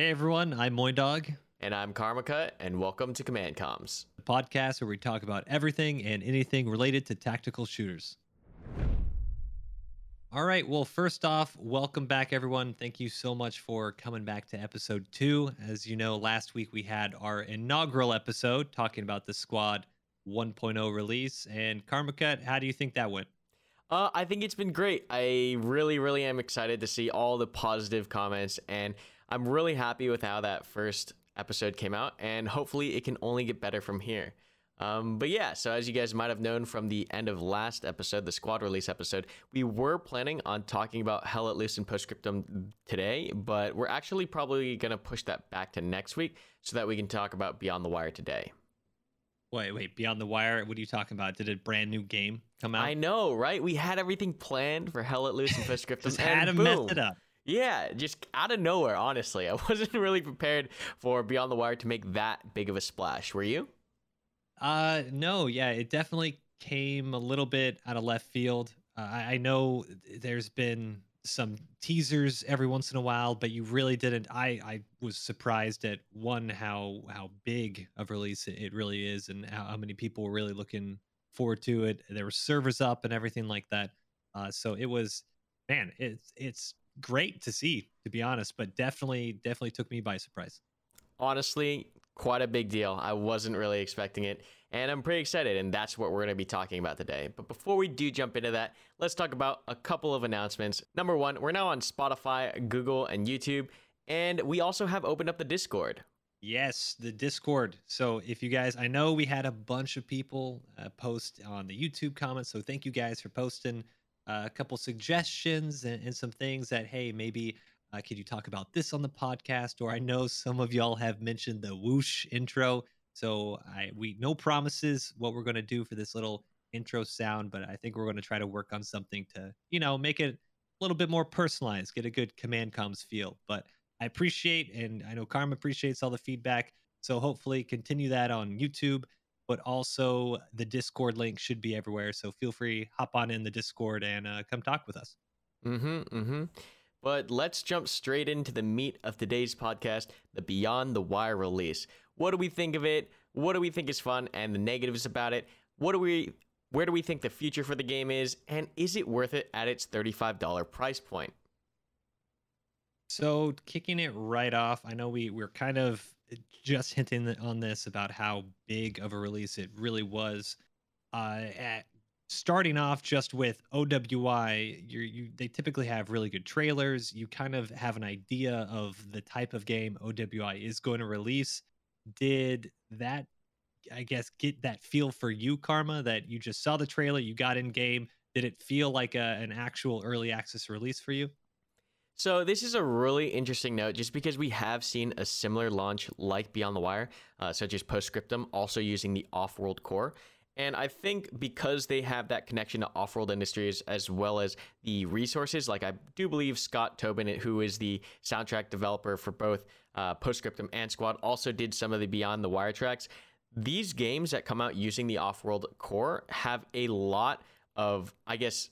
Hey everyone, I'm MoiDawg, And I'm Karmakut, and welcome to Command Comms. the podcast where we talk about everything and anything related to tactical shooters. All right, well, first off, welcome back everyone. Thank you so much for coming back to episode two. As you know, last week we had our inaugural episode talking about the Squad 1.0 release. And Karmakut, how do you think that went? Uh, I think it's been great. I really, really am excited to see all the positive comments, and I'm really happy with how that first episode came out, and hopefully it can only get better from here. Um, but yeah, so as you guys might have known from the end of last episode, the squad release episode, we were planning on talking about Hell Let Loose and Postscriptum today, but we're actually probably going to push that back to next week so that we can talk about Beyond the Wire today. Wait, wait, Beyond the Wire, what are you talking about? Did a brand new game come out? I know, right? We had everything planned for Hell Let Loose and Postscriptum. Just had to and mess boom. it up. Yeah, just out of nowhere, honestly. I wasn't really prepared for Beyond the Wire to make that big of a splash. Were you? Uh, no, yeah, it definitely came a little bit out of left field. Uh, I, know there's been some teasers every once in a while, but you really didn't. I I was surprised at one how how big of release it, it really is, and how, how many people were really looking forward to it. There were servers up and everything like that. Uh, so it was, man, it's it's great to see, to be honest, but definitely definitely took me by surprise. Honestly, quite a big deal. I wasn't really expecting it, and I'm pretty excited, and that's what we're going to be talking about today. But before we do jump into that, let's talk about a couple of announcements. Number one, we're now on Spotify, Google, and YouTube, and we also have opened up the Discord. Yes, the Discord. So if you guys, I know we had a bunch of people uh, post on the YouTube comments. So thank you guys for posting a couple suggestions and, and some things that, hey, maybe uh, could you talk about this on the podcast? Or I know some of y'all have mentioned the whoosh intro. So I we no promises what we're going to do for this little intro sound, but I think we're going to try to work on something to, you know, make it a little bit more personalized, get a good command comms feel. But I appreciate, and I know Karma appreciates all the feedback. So hopefully continue that on YouTube, but also the Discord link should be everywhere. So feel free, hop on in the Discord and uh, come talk with us. Mm-hmm. Mm-hmm. But let's jump straight into the meat of today's podcast, the Beyond the Wire release. What do we think of it? What do we think is fun and the negatives about it? What do we where do we think the future for the game is? And is it worth it at its $35 price point? So kicking it right off, I know we we're kind of just hinting on this about how big of a release it really was. Uh, at starting off just with OWI, you they typically have really good trailers. You kind of have an idea of the type of game OWI is going to release. Did that, I guess, get that feel for you, Karma? That you just saw the trailer, you got in game. Did it feel like a, an actual early access release for you? So this is a really interesting note, just because we have seen a similar launch like Beyond the Wire, uh, such as Postscriptum, also using the Off-World core. And I think because they have that connection to Off-World Industries as well as the resources, like I do believe Scott Tobin, who is the soundtrack developer for both uh, Postscriptum and Squad, also did some of the Beyond the Wire tracks. These games that come out using the Off-World core have a lot of, I guess,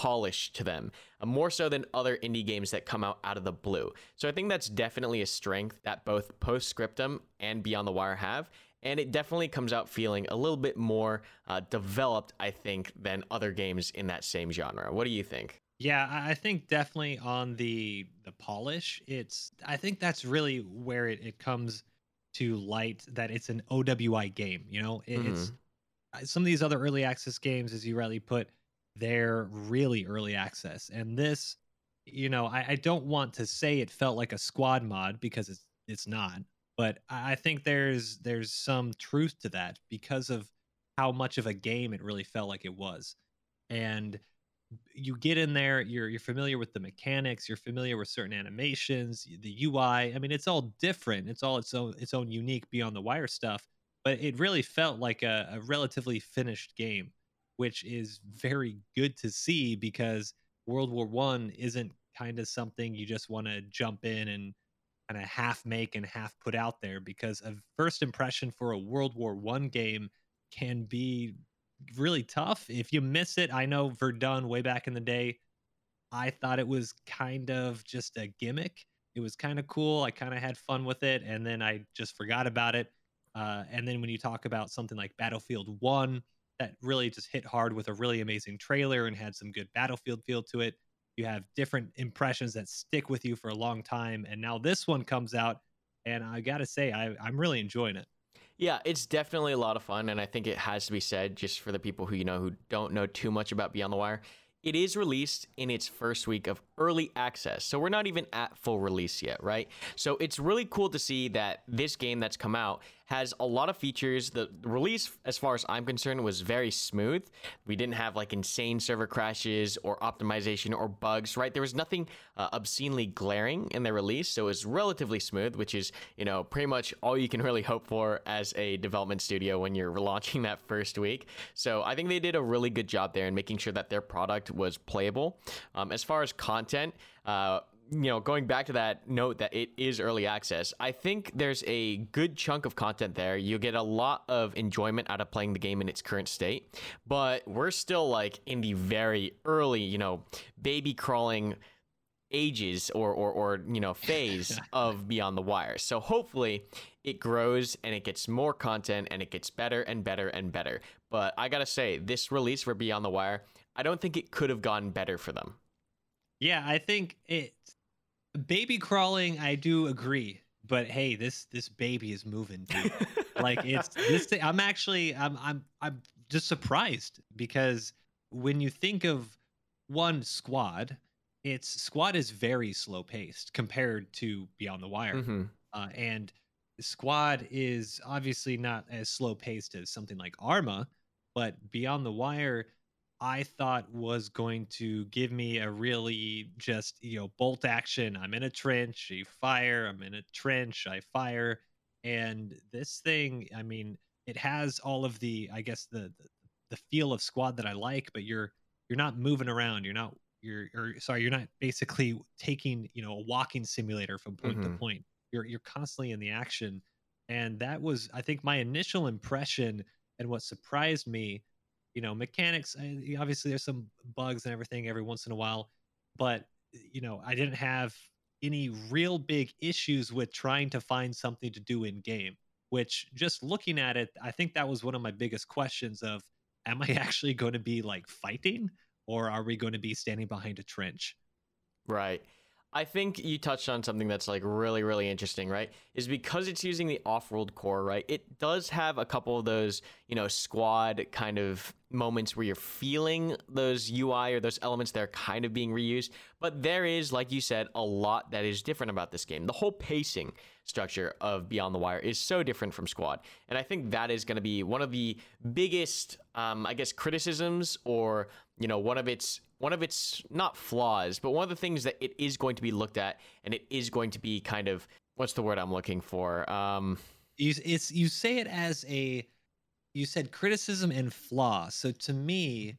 polish to them, uh, more so than other indie games that come out out of the blue. So I think that's definitely a strength that both Postscriptum and Beyond the Wire have. And it definitely comes out feeling a little bit more uh, developed, I think, than other games in that same genre. What do you think? Yeah, I think definitely on the the polish, it's I think that's really where it, it comes to light that it's an OWI game. You know, It- it's uh, some of these other early access games, as you rightly put, they're really early access, and this, you know, I, I don't want to say it felt like a squad mod because it's it's not, but I think there's there's some truth to that because of how much of a game it really felt like it was, and you get in there you're you're familiar with the mechanics you're familiar with certain animations the ui i mean it's all different it's all its own its own unique beyond the wire stuff but it really felt like a, a relatively finished game which is very good to see because world war one isn't kind of something you just want to jump in and kind of half make and half put out there because a first impression for a world war one game can be really tough. If you miss it, I know Verdun way back in the day, I thought it was kind of just a gimmick. It was kind of cool. I kind of had fun with it, and then I just forgot about it. Uh, and then when you talk about something like Battlefield One, that really just hit hard with a really amazing trailer and had some good Battlefield feel to it. You have different impressions that stick with you for a long time, and now this one comes out, and I gotta say, I, I'm really enjoying it. Yeah, it's definitely a lot of fun, and I think it has to be said just for the people who you know who don't know too much about Beyond the Wire. It is released in its first week of early access. So we're not even at full release yet, right? So it's really cool to see that this game that's come out has a lot of features. The release, as far as I'm concerned, was very smooth. We didn't have like insane server crashes or optimization or bugs, right? There was nothing uh, obscenely glaring in the release, so it was relatively smooth, which is, you know, pretty much all you can really hope for as a development studio when you're launching that first week. So I think they did a really good job there in making sure that their product was playable. Um, as far as content, uh, you know, going back to that note that it is early access, I think there's a good chunk of content there. You get a lot of enjoyment out of playing the game in its current state, but we're still like in the very early, you know, baby crawling ages or or, or you know phase of beyond the wire. So hopefully it grows and it gets more content and it gets better and better and better. But i gotta say this release for beyond the wire i don't think it could have gone better for them. Yeah i think it baby crawling i do agree but hey this this baby is moving dude. like it's this thing, i'm actually i'm i'm i'm just surprised because when you think of one squad its squad is very slow paced compared to beyond the wire mm-hmm. uh, and squad is obviously not as slow paced as something like arma but beyond the wire I thought was going to give me a really just, you know, bolt action. I'm in a trench, I fire, I'm in a trench, I fire. And this thing, I mean, it has all of the, I guess the the, the feel of squad that I like, but you're you're not moving around. You're not you're or sorry, you're not basically taking, you know, a walking simulator from point Mhm. to point. You're you're constantly in the action. And that was I think my initial impression and what surprised me you know mechanics eh, obviously there's some bugs and everything every once in a while but eh, you know i didn't have any real big issues with trying to find something to do in game which just looking at it i think that was one of my biggest questions of am i actually going to be like fighting or are we going to be standing behind a trench Right. I think you touched on something that's like really, really interesting, right? Is because it's using the off-world core, right? It does have a couple of those, you know, squad kind of moments where you're feeling those UI or those elements that are kind of being reused. But there is, like you said, a lot that is different about this game. The whole pacing structure of Beyond the Wire is so different from Squad. And I think that is going to be one of the biggest, um, I guess, criticisms or, you know, one of its one of its not flaws, but one of the things that it is going to be looked at and it is going to be kind of what's the word I'm looking for? Um, you it's you say it as a you said criticism and flaw. So to me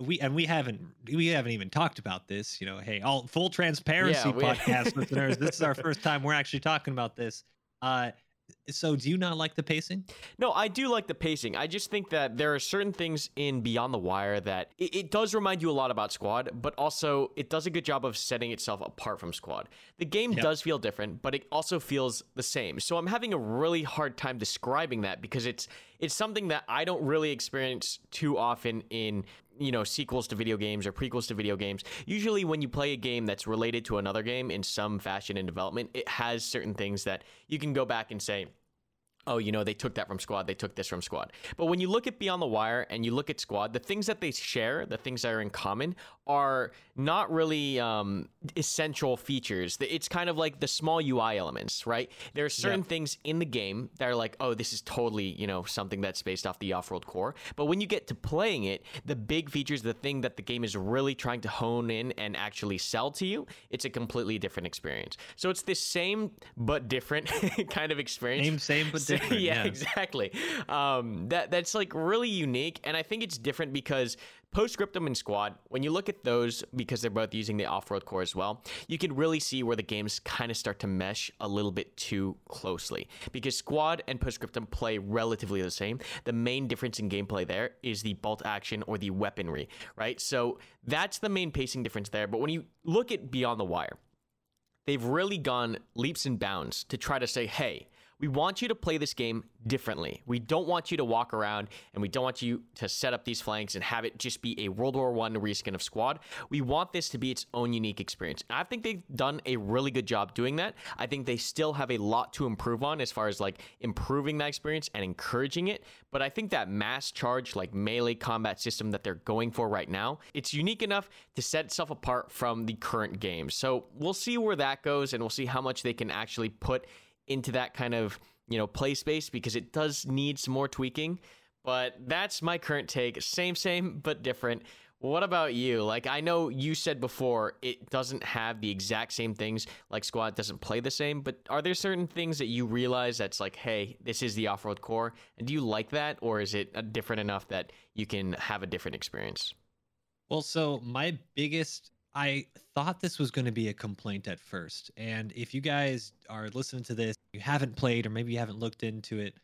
we and we haven't we haven't even talked about this you know hey all full transparency Yeah, we- podcast listeners this is our first time we're actually talking about this. Uh so do you not like the pacing No, I do like the pacing. I just think that there are certain things in Beyond the Wire that it, it does remind you a lot about Squad, but also it does a good job of setting itself apart from Squad. The game Yep. does feel different, but it also feels the same. So I'm having a really hard time describing that because it's it's something that I don't really experience too often in you know sequels to video games or prequels to video games. Usually when you play a game that's related to another game in some fashion in development, it has certain things that you can go back and say, oh, you know, they took that from Squad, they took this from Squad. But when you look at Beyond the Wire and you look at Squad, the things that they share, the things that are in common, are not really um, essential features. It's kind of like the small UI elements, right? There are certain things in the game that are like, oh, this is totally, you know, something that's based off the off-world core. But when you get to playing it, the big features, the thing that the game is really trying to hone in and actually sell to you, it's a completely different experience. So it's this same but different kind of experience same same but different yeah, exactly. Um, that that's like really unique, and I think it's different because Postscriptum and Squad, when you look at those, because they're both using the off-world core as well, you can really see where the games kind of start to mesh a little bit too closely. Because Squad and Postscriptum play relatively the same. The main difference in gameplay there is the bolt action or the weaponry, right? So that's the main pacing difference there. But when you look at Beyond the Wire, they've really gone leaps and bounds to try to say, hey, we want you to play this game differently. We don't want you to walk around and we don't want you to set up these flanks and have it just be a World War One reskin of Squad. We want this to be its own unique experience. And I think they've done a really good job doing that. I think they still have a lot to improve on as far as like improving that experience and encouraging it. But I think that mass charge, like melee combat system that they're going for right now, it's unique enough to set itself apart from the current games. So we'll see where that goes and we'll see how much they can actually put into that kind of you know play space because it does need some more tweaking. But that's my current take. Same, same, but different. What about you? Like, I know you said before it doesn't have the exact same things, like Squad doesn't play the same, but are there certain things that you realize that's like, hey, this is the off world core? And do you like that, or is it uh, different enough that you can have a different experience? Well, so my biggest I thought this was going to be a complaint at first. And if you guys are listening to this, you haven't played or maybe you haven't looked into it,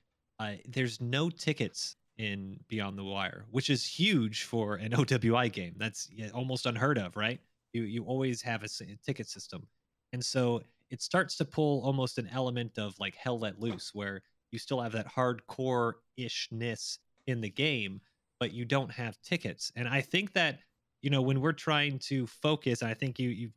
uh, there's no tickets in Beyond the Wire, which is huge for an OWI game. That's almost unheard of, right? You you always have a, a ticket system. And so it starts to pull almost an element of like Hell Let Loose where you still have that hardcore ishness in the game, but you don't have tickets. And I think that you know, when we're trying to focus, I think you you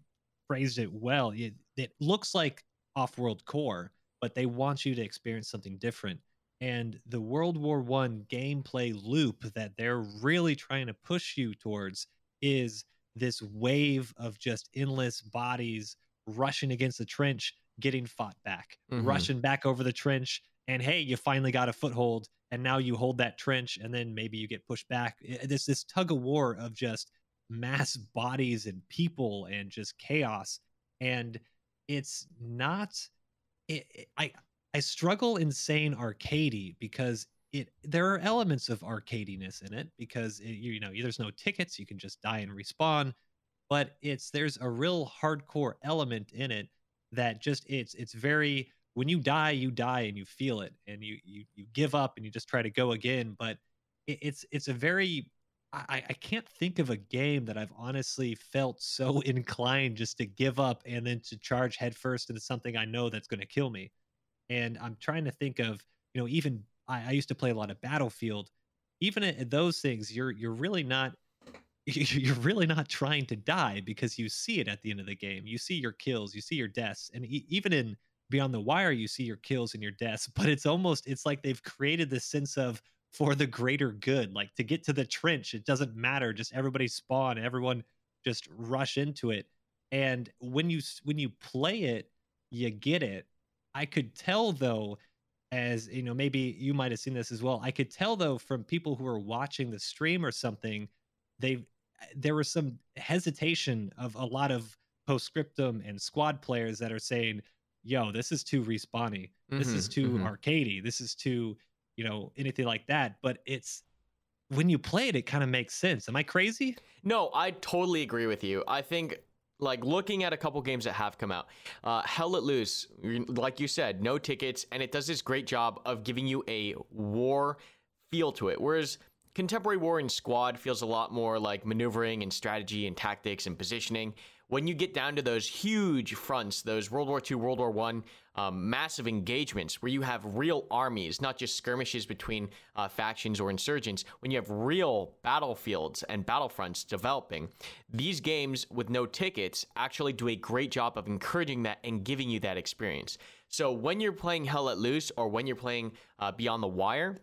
phrased it well. It, it looks like off-world core, but they want you to experience something different. And the World War One gameplay loop that they're really trying to push you towards is this wave of just endless bodies rushing against the trench, getting fought back, mm-hmm. rushing back over the trench, and hey, you finally got a foothold, and now you hold that trench, and then maybe you get pushed back. This this tug of war of just mass bodies and people and just chaos. And it's not it, it, i i struggle in saying arcadey because it there are elements of arcadiness in it because it, you know there's no tickets you can just die and respawn. But it's there's a real hardcore element in it that just it's it's very when you die you die and you feel it and you you you give up and you just try to go again. But it, it's it's a very I, I can't think of a game that I've honestly felt so inclined just to give up and then to charge headfirst into something I know that's going to kill me. And I'm trying to think of, you know, even I, I used to play a lot of Battlefield. Even at those things, you're you're really not you're really not trying to die because you see it at the end of the game. You see your kills, you see your deaths, and e- even in Beyond the Wire, you see your kills and your deaths. But it's almost it's like they've created this sense of for the greater good. Like to get to the trench, it doesn't matter. Just everybody spawn, everyone just rush into it. And when you when you play it, you get it. I could tell though, as you know, maybe you might have seen this as well. I could tell though from people who are watching the stream or something, they there was some hesitation of a lot of postscriptum and squad players that are saying, "Yo, this is too respawny. This mm-hmm, is too mm-hmm. arcadey. This is too you know anything like that but it's when you play it it kind of makes sense. Am i crazy? No i totally agree with you. I think like looking at a couple games that have come out uh, hell let loose like you said no tickets and it does this great job of giving you a war feel to it whereas contemporary war in squad feels a lot more like maneuvering and strategy and tactics and positioning when you get down to those huge fronts, those World War II, World War One um, massive engagements where you have real armies, not just skirmishes between uh, factions or insurgents, when you have real battlefields and battlefronts developing, these games with no tickets actually do a great job of encouraging that and giving you that experience. So when you're playing Hell Let Loose or when you're playing uh, Beyond the Wire,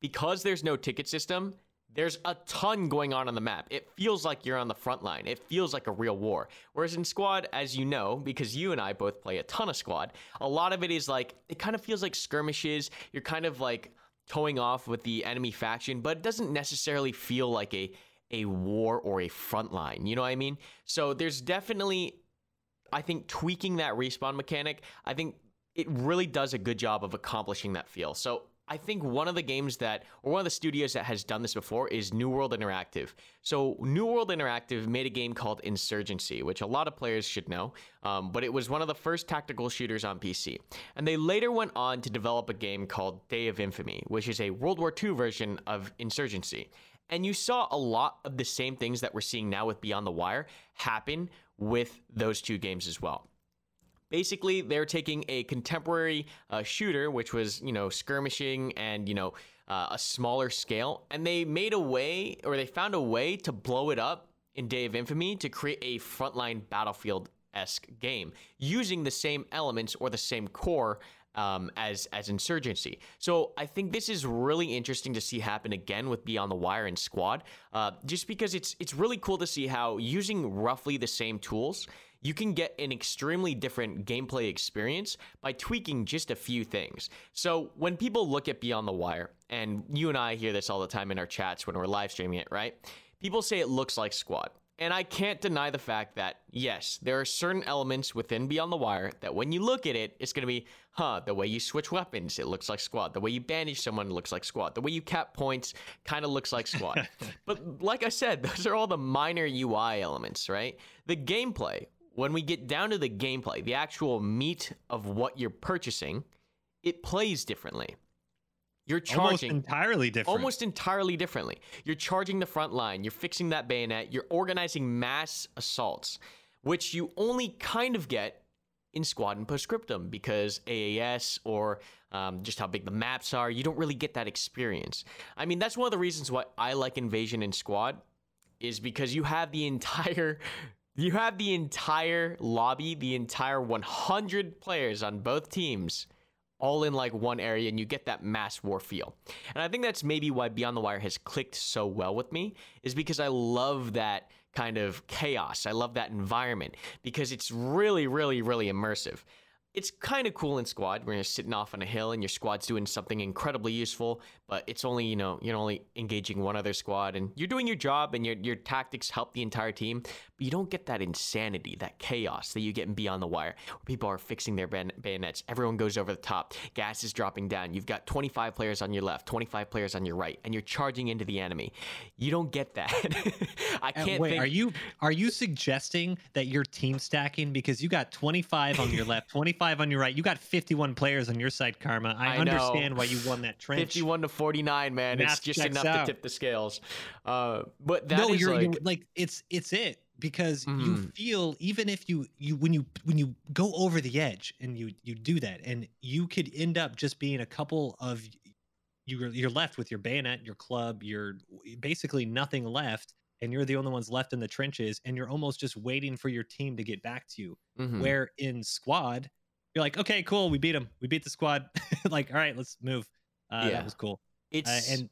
because there's no ticket system, there's a ton going on on the map. It feels like you're on the front line. It feels like a real war. Whereas in Squad, as you know, because you and I both play a ton of Squad, a lot of it is like, it kind of feels like skirmishes. You're kind of like towing off with the enemy faction, but it doesn't necessarily feel like a, a war or a front line. You know what I mean? So there's definitely, I think, tweaking that respawn mechanic. I think it really does a good job of accomplishing that feel. So I think one of the games that, or one of the studios that has done this before is New World Interactive. So, New World Interactive made a game called Insurgency, which a lot of players should know, um, but it was one of the first tactical shooters on PC. And they later went on to develop a game called Day of Infamy, which is a World War II version of Insurgency. And you saw a lot of the same things that we're seeing now with Beyond the Wire happen with those two games as well. Basically, they're taking a contemporary uh, shooter, which was, you know, skirmishing and, you know, uh, a smaller scale, and they made a way, or they found a way to blow it up in Day of Infamy to create a frontline battlefield esque game using the same elements or the same core um, as as insurgency. So I think this is really interesting to see happen again with Beyond the Wire and Squad, uh, just because it's it's really cool to see how using roughly the same tools you can get an extremely different gameplay experience by tweaking just a few things. So, when people look at Beyond the Wire, and you and I hear this all the time in our chats when we're live streaming it, right? People say it looks like Squad. And I can't deny the fact that, yes, there are certain elements within Beyond the Wire that when you look at it, it's going to be, huh, the way you switch weapons, it looks like Squad. The way you bandage someone looks like Squad. The way you cap points kind of looks like Squad. but like I said, those are all the minor UI elements, right? The gameplay, when we get down to the gameplay, the actual meat of what you're purchasing, it plays differently. You're charging almost entirely different. Almost entirely differently. You're charging the front line. You're fixing that bayonet. You're organizing mass assaults, which you only kind of get in Squad and Postscriptum because AAS or um, just how big the maps are, you don't really get that experience. I mean, that's one of the reasons why I like Invasion in Squad, is because you have the entire you have the entire lobby, the entire 100 players on both teams all in like one area and you get that mass war feel. And I think that's maybe why Beyond the Wire has clicked so well with me is because I love that kind of chaos. I love that environment because it's really really really immersive it's kind of cool in squad when you're sitting off on a hill and your squad's doing something incredibly useful, but it's only, you know, you're only engaging one other squad and you're doing your job and your, your tactics help the entire team, you don't get that insanity, that chaos that you get in Beyond the Wire, where people are fixing their bayonets, everyone goes over the top, gas is dropping down, you've got 25 players on your left, 25 players on your right, and you're charging into the enemy. You don't get that. I can't wait, think... are you are you suggesting that you're team stacking because you got 25 on your left, 25 on your right. You got 51 players on your side, Karma. I, I understand why you won that trench. 51 to 49, man. Math it's just enough out. to tip the scales. Uh, but that no, you're, like... you're like it's it's it because mm. you feel even if you you when you when you go over the edge and you you do that and you could end up just being a couple of you're you're left with your bayonet, your club, you're basically nothing left and you're the only ones left in the trenches and you're almost just waiting for your team to get back to you. Mm-hmm. Where in squad, you're like, okay, cool, we beat them, we beat the squad. like, all right, let's move. Uh, yeah. That was cool. Uh, it's uh, and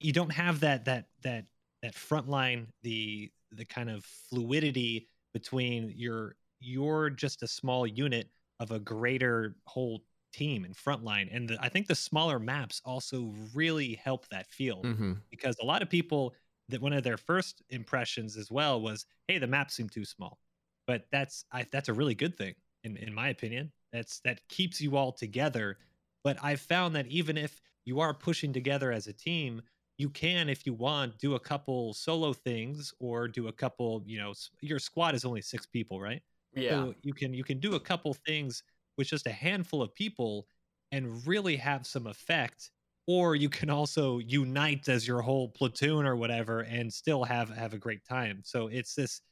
you don't have that that that that front line, the the kind of fluidity between your you're just a small unit of a greater whole team and frontline. And the, I think the smaller maps also really help that feel mm-hmm. because a lot of people that one of their first impressions as well was, hey, the maps seem too small. But that's I, that's a really good thing in in my opinion. That's that keeps you all together. But I've found that even if you are pushing together as a team, you can, if you want, do a couple solo things or do a couple. You know, your squad is only six people, right? Yeah. So you can you can do a couple things with just a handful of people and really have some effect or you can also unite as your whole platoon or whatever and still have have a great time so it's this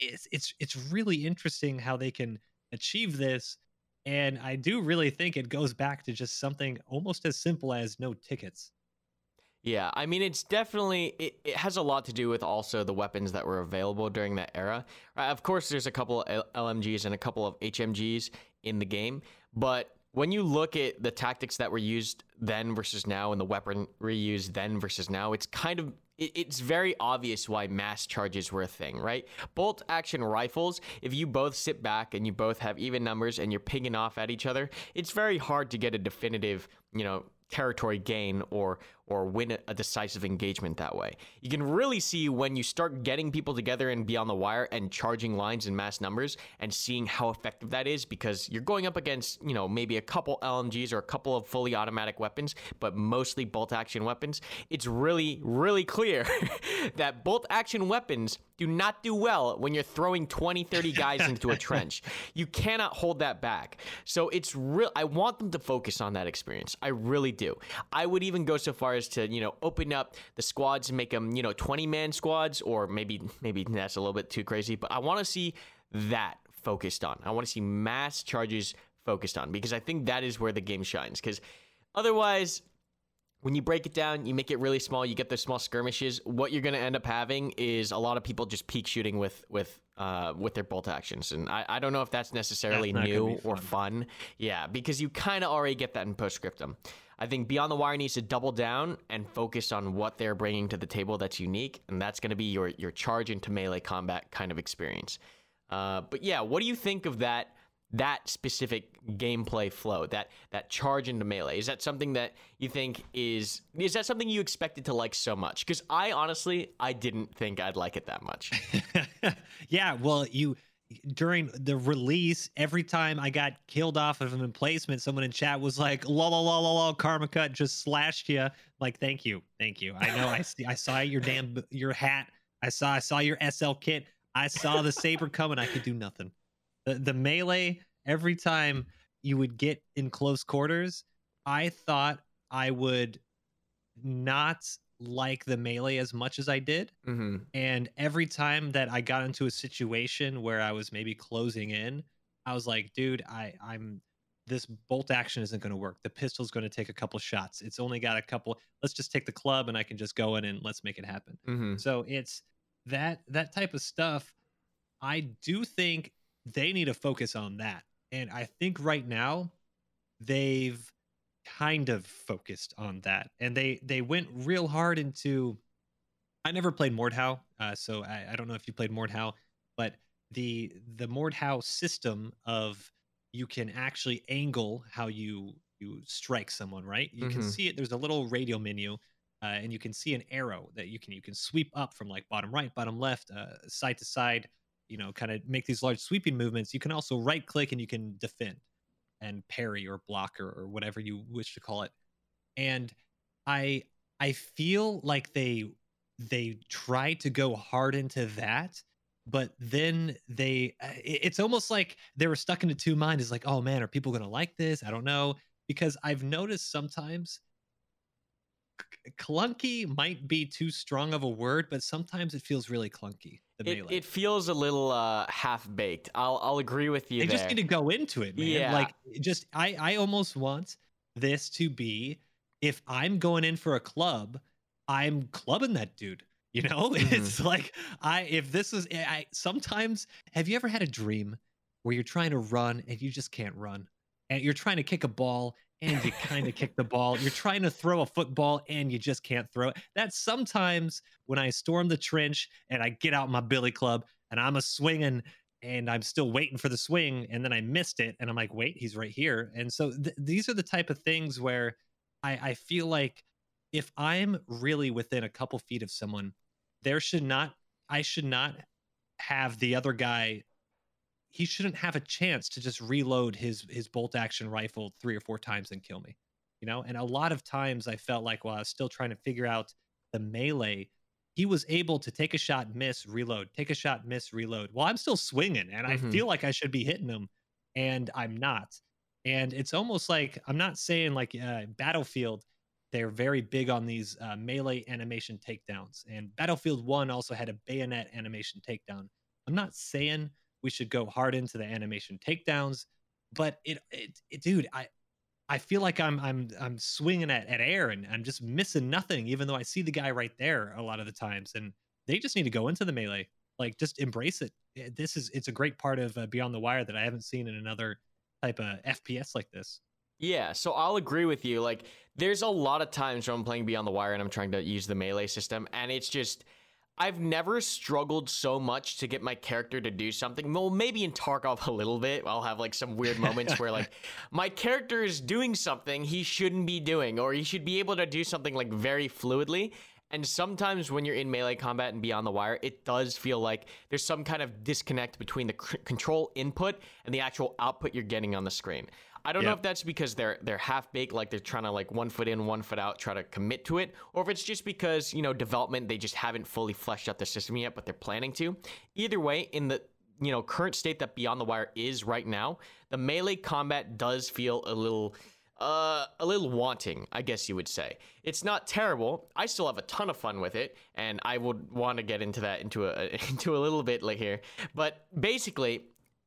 it's it's it's really interesting how they can achieve this and I do really think it goes back to just something almost as simple as no tickets. Yeah, I mean, it's definitely, it, it has a lot to do with also the weapons that were available during that era. Right, of course, there's a couple of LMGs and a couple of HMGs in the game, but when you look at the tactics that were used then versus now and the weaponry used then versus now, it's kind of it's very obvious why mass charges were a thing, right? Bolt action rifles, if you both sit back and you both have even numbers and you're pinging off at each other, it's very hard to get a definitive, you know, territory gain or or win a decisive engagement that way. You can really see when you start getting people together and beyond the wire and charging lines in mass numbers and seeing how effective that is because you're going up against, you know, maybe a couple LMGs or a couple of fully automatic weapons, but mostly bolt action weapons. It's really, really clear that bolt action weapons do not do well when you're throwing 20, 30 guys into a trench. You cannot hold that back. So it's real. I want them to focus on that experience. I really do. I would even go so far as to you know open up the squads and make them you know 20 man squads or maybe maybe that's a little bit too crazy but i want to see that focused on. I want to see mass charges focused on because I think that is where the game shines. Because otherwise, when you break it down, you make it really small, you get those small skirmishes. What you're going to end up having is a lot of people just peek shooting with with uh, with their bolt actions, and I, I don't know if that's necessarily That's new be or fun. fun. Yeah, because you kind of already get that in Postscriptum. I think Beyond the Wire needs to double down and focus on what they're bringing to the table that's unique, and that's going to be your your charge into melee combat kind of experience. Uh, but yeah, what do you think of that that specific gameplay flow, that that charge into melee? Is that something that you think is is that something you expected to like so much? Because I honestly I didn't think I'd like it that much. yeah, well, you during the release, every time I got killed off of an emplacement, someone in chat was like, "La la la la la, Karmakut just slashed you." Like, thank you, thank you. I know, I see, I saw your damn your hat. I saw, I saw your SL kit. I saw the saber coming. I could do nothing. The the melee every time you would get in close quarters, I thought I would not like the melee as much as I did. hmm And every time that I got into a situation where I was maybe closing in, I was like, dude, I, I'm this bolt action isn't going to work. The pistol's going to take a couple shots. It's only got a couple. Let's just take the club and I can just go in and let's make it happen. hmm So it's that that type of stuff. I do think they need to focus on that. And I think right now they've kind of focused on that. And they they went real hard into I never played Mordhau, uh, so I, I don't know if you played Mordhau, but the the Mordhau system of you can actually angle how you you strike someone, right? You can Mhm. see it. There's a little radio menu, uh, and you can see an arrow that you can you can sweep up from like bottom right, bottom left, uh, side to side. You know, kind of make these large sweeping movements. You can also right click and you can defend and parry or blocker or, whatever you wish to call it. And I I feel like they they try to go hard into that, but then they uh, it's almost like they were stuck in into two minds. It's like, oh man, are people gonna like this? I don't know because I've noticed sometimes clunky might be too strong of a word, but sometimes it feels really clunky. It, it feels a little uh, half baked. I'll I'll agree with you they there. just need to go into it, man. Yeah. Like just I I almost want this to be if I'm going in for a club, I'm clubbing that dude. You know, it's like I if this is I sometimes have you ever had a dream where you're trying to run and you just can't run, and you're trying to kick a ball and you kind of kick the ball. You're trying to throw a football and you just can't throw it. That's sometimes when I storm the trench and I get out my billy club and I'm a swinging and I'm still waiting for the swing and then I missed it and I'm like, wait, he's right here. And so th- these are the type of things where I, I feel like if I'm really within a couple feet of someone, there should not, I should not have the other guy. He shouldn't have a chance to just reload his his bolt action rifle three or four times and kill me, you know. And a lot of times I felt like while I was still trying to figure out the melee, he was able to take a shot, miss, reload, take a shot, miss, reload. Well, I'm still swinging, and I Mhm. feel like I should be hitting him, and I'm not. And it's almost like I'm not saying like uh, Battlefield. They're very big on these uh, melee animation takedowns, and Battlefield One also had a bayonet animation takedown. I'm not saying we should go hard into the animation takedowns, but it, it, it dude, I, I feel like I'm I'm I'm swinging at, at air and I'm just missing nothing, even though I see the guy right there a lot of the times. And they just need to go into the melee, like just embrace it. Eh, This is it's a great part of uh, Beyond the Wire that I haven't seen in another type of FPS like this. Yeah, so I'll agree with you. Like, there's a lot of times when I'm playing Beyond the Wire and I'm trying to use the melee system, and it's just. I've never struggled so much to get my character to do something. Well, maybe in Tarkov a little bit. I'll have like some weird moments where like my character is doing something he shouldn't be doing, or he should be able to do something like very fluidly. And sometimes when you're in melee combat and Beyond the Wire, it does feel like there's some kind of disconnect between the c- control input and the actual output you're getting on the screen. I don't know if that's because they're they're half baked, like they're trying to like one foot in, one foot out, try to commit to it, or if it's just because you know development they just haven't fully fleshed out the system yet, but they're planning to. Either way, in the you know current state that Beyond the Wire is right now, the melee combat does feel a little uh, a little wanting, I guess you would say. It's not terrible. I still have a ton of fun with it, and I would want to get into that into a into a little bit like here. But basically,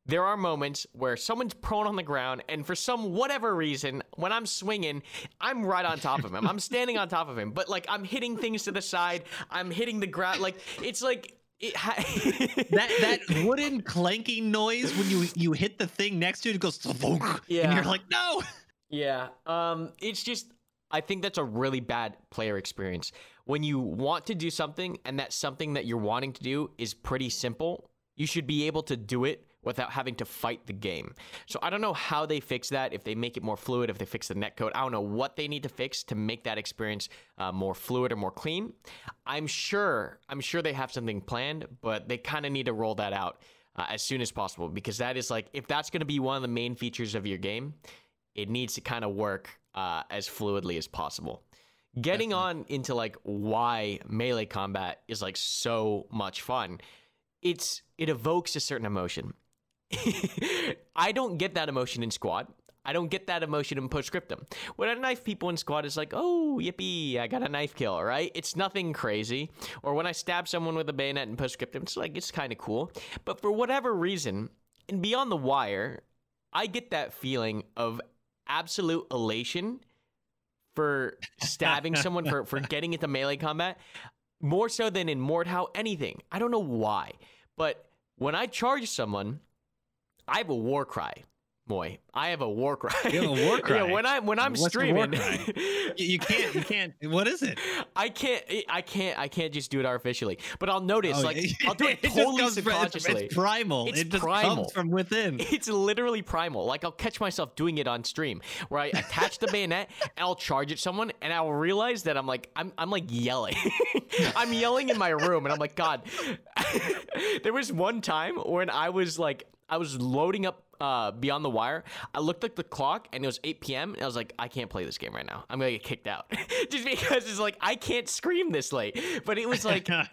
there are moments where someone's prone on the ground, and for some whatever reason, when I'm swinging, I'm right on top of him. I'm standing on top of him, but like I'm hitting things to the side. I'm hitting the ground. Like it's like it ha- that that wooden clanking noise when you you hit the thing next to it, it goes yeah. and you're like, no. Yeah. Um. It's just I think that's a really bad player experience when you want to do something and that something that you're wanting to do is pretty simple. You should be able to do it without having to fight the game. So I don't know how they fix that, if they make it more fluid, if they fix the netcode. I don't know what they need to fix to make that experience uh, more fluid or more clean. I'm sure, I'm sure they have something planned, but they kind of need to roll that out uh, as soon as possible because that is like, if that's going to be one of the main features of your game, it needs to kind of work uh, as fluidly as possible. Getting Definitely. on into like why melee combat is like so much fun. It's it evokes a certain emotion. I don't get that emotion in squad. I don't get that emotion in postscriptum. When I knife people in squad, it's like, oh, yippee, I got a knife kill, right? It's nothing crazy. Or when I stab someone with a bayonet in postscriptum, it's like, it's kind of cool. But for whatever reason, and beyond the wire, I get that feeling of absolute elation for stabbing someone, for, for getting into melee combat, more so than in Mordhau anything. I don't know why. But when I charge someone, I have a war cry. Boy, I have a war cry. You have a war cry. yeah, when I when I'm What's streaming, you can't you can't. What is it? I can't I can't I can't just do it artificially. But I'll notice oh, like I'll do it, it totally subconsciously. From, it's, primal. It's it just primal. comes from within. It's literally primal. Like I'll catch myself doing it on stream where I attach the bayonet and I'll charge at someone and I'll realize that I'm like I'm I'm like yelling. I'm yelling in my room and I'm like God. there was one time when I was like I was loading up uh, Beyond the Wire, I looked at the clock and it was 8 p.m. and I was like, I can't play this game right now. I'm gonna get kicked out just because it's like I can't scream this late. But it was like it,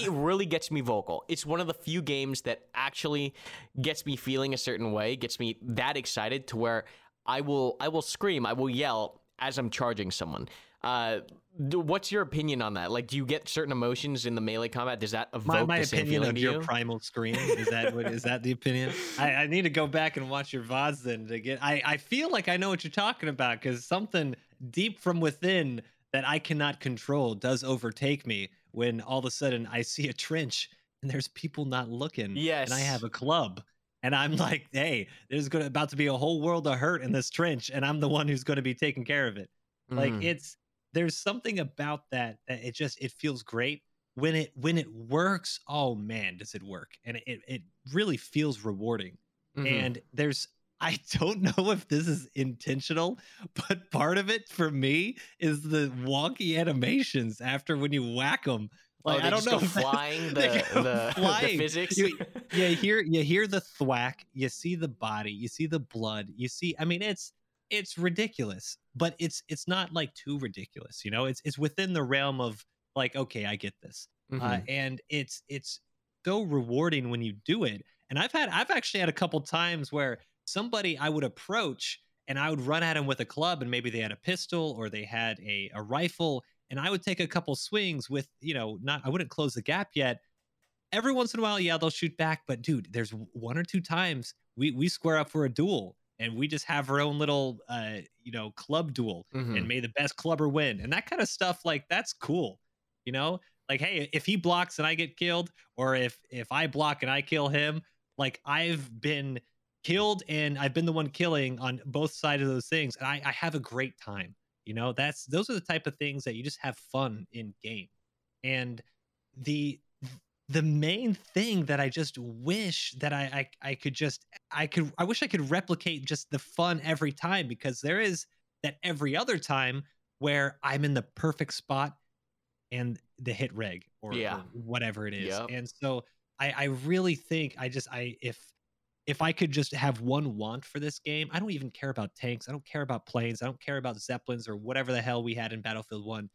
it, really gets me vocal. It's one of the few games that actually gets me feeling a certain way, gets me that excited to where I will I will scream, I will yell as I'm charging someone. Uh, what's your opinion on that? Like, do you get certain emotions in the melee combat? Does that evoke my, my the same opinion feeling of your primal scream? Is that what is that the opinion? I, I, need to go back and watch your vods then to get. I I feel like I know what you're talking about because something deep from within that I cannot control does overtake me when all of a sudden I see a trench and there's people not looking. Yes, and I have a club. And I'm like, hey, there's gonna about to be a whole world of hurt in this trench, and I'm the one who's going to be taking care of it. Like mm. it's there's something about that that it just it feels great when it when it works oh man does it work and it it really feels rewarding mm-hmm. and there's i don't know if this is intentional but part of it for me is the wonky animations after when you whack them oh, like oh, I don't know flying the, the, flying. the physics. You, you hear you hear the thwack, you see the body, you see the blood, you see. I mean, it's it's ridiculous, but it's it's not like too ridiculous. You know, it's it's within the realm of like, okay, I get this, uh, mm-hmm. uh, and it's it's so rewarding when you do it. And I've had I've actually had a couple times where somebody I would approach and I would run at them with a club, and maybe they had a pistol or they had a a rifle, and I would take a couple swings with you know not I wouldn't close the gap yet. Every once in a while, yeah, they'll shoot back, but dude, there's one or two times we we square up for a duel and we just have our own little uh you know club duel mm-hmm. and may the best clubber win and that kind of stuff like that's cool you know like hey if he blocks and i get killed or if if i block and i kill him like i've been killed and i've been the one killing on both sides of those things and i, I have a great time you know that's those are the type of things that you just have fun in game and the the main thing that I just wish that I, I I could just I could I wish I could replicate just the fun every time because there is that every other time where I'm in the perfect spot and the hit reg or, yeah. or whatever it is. Yep. And so I, I really think I just I if if I could just have one want for this game, I don't even care about tanks. I don't care about planes. I don't care about zeppelins or whatever the hell we had in Battlefield 1.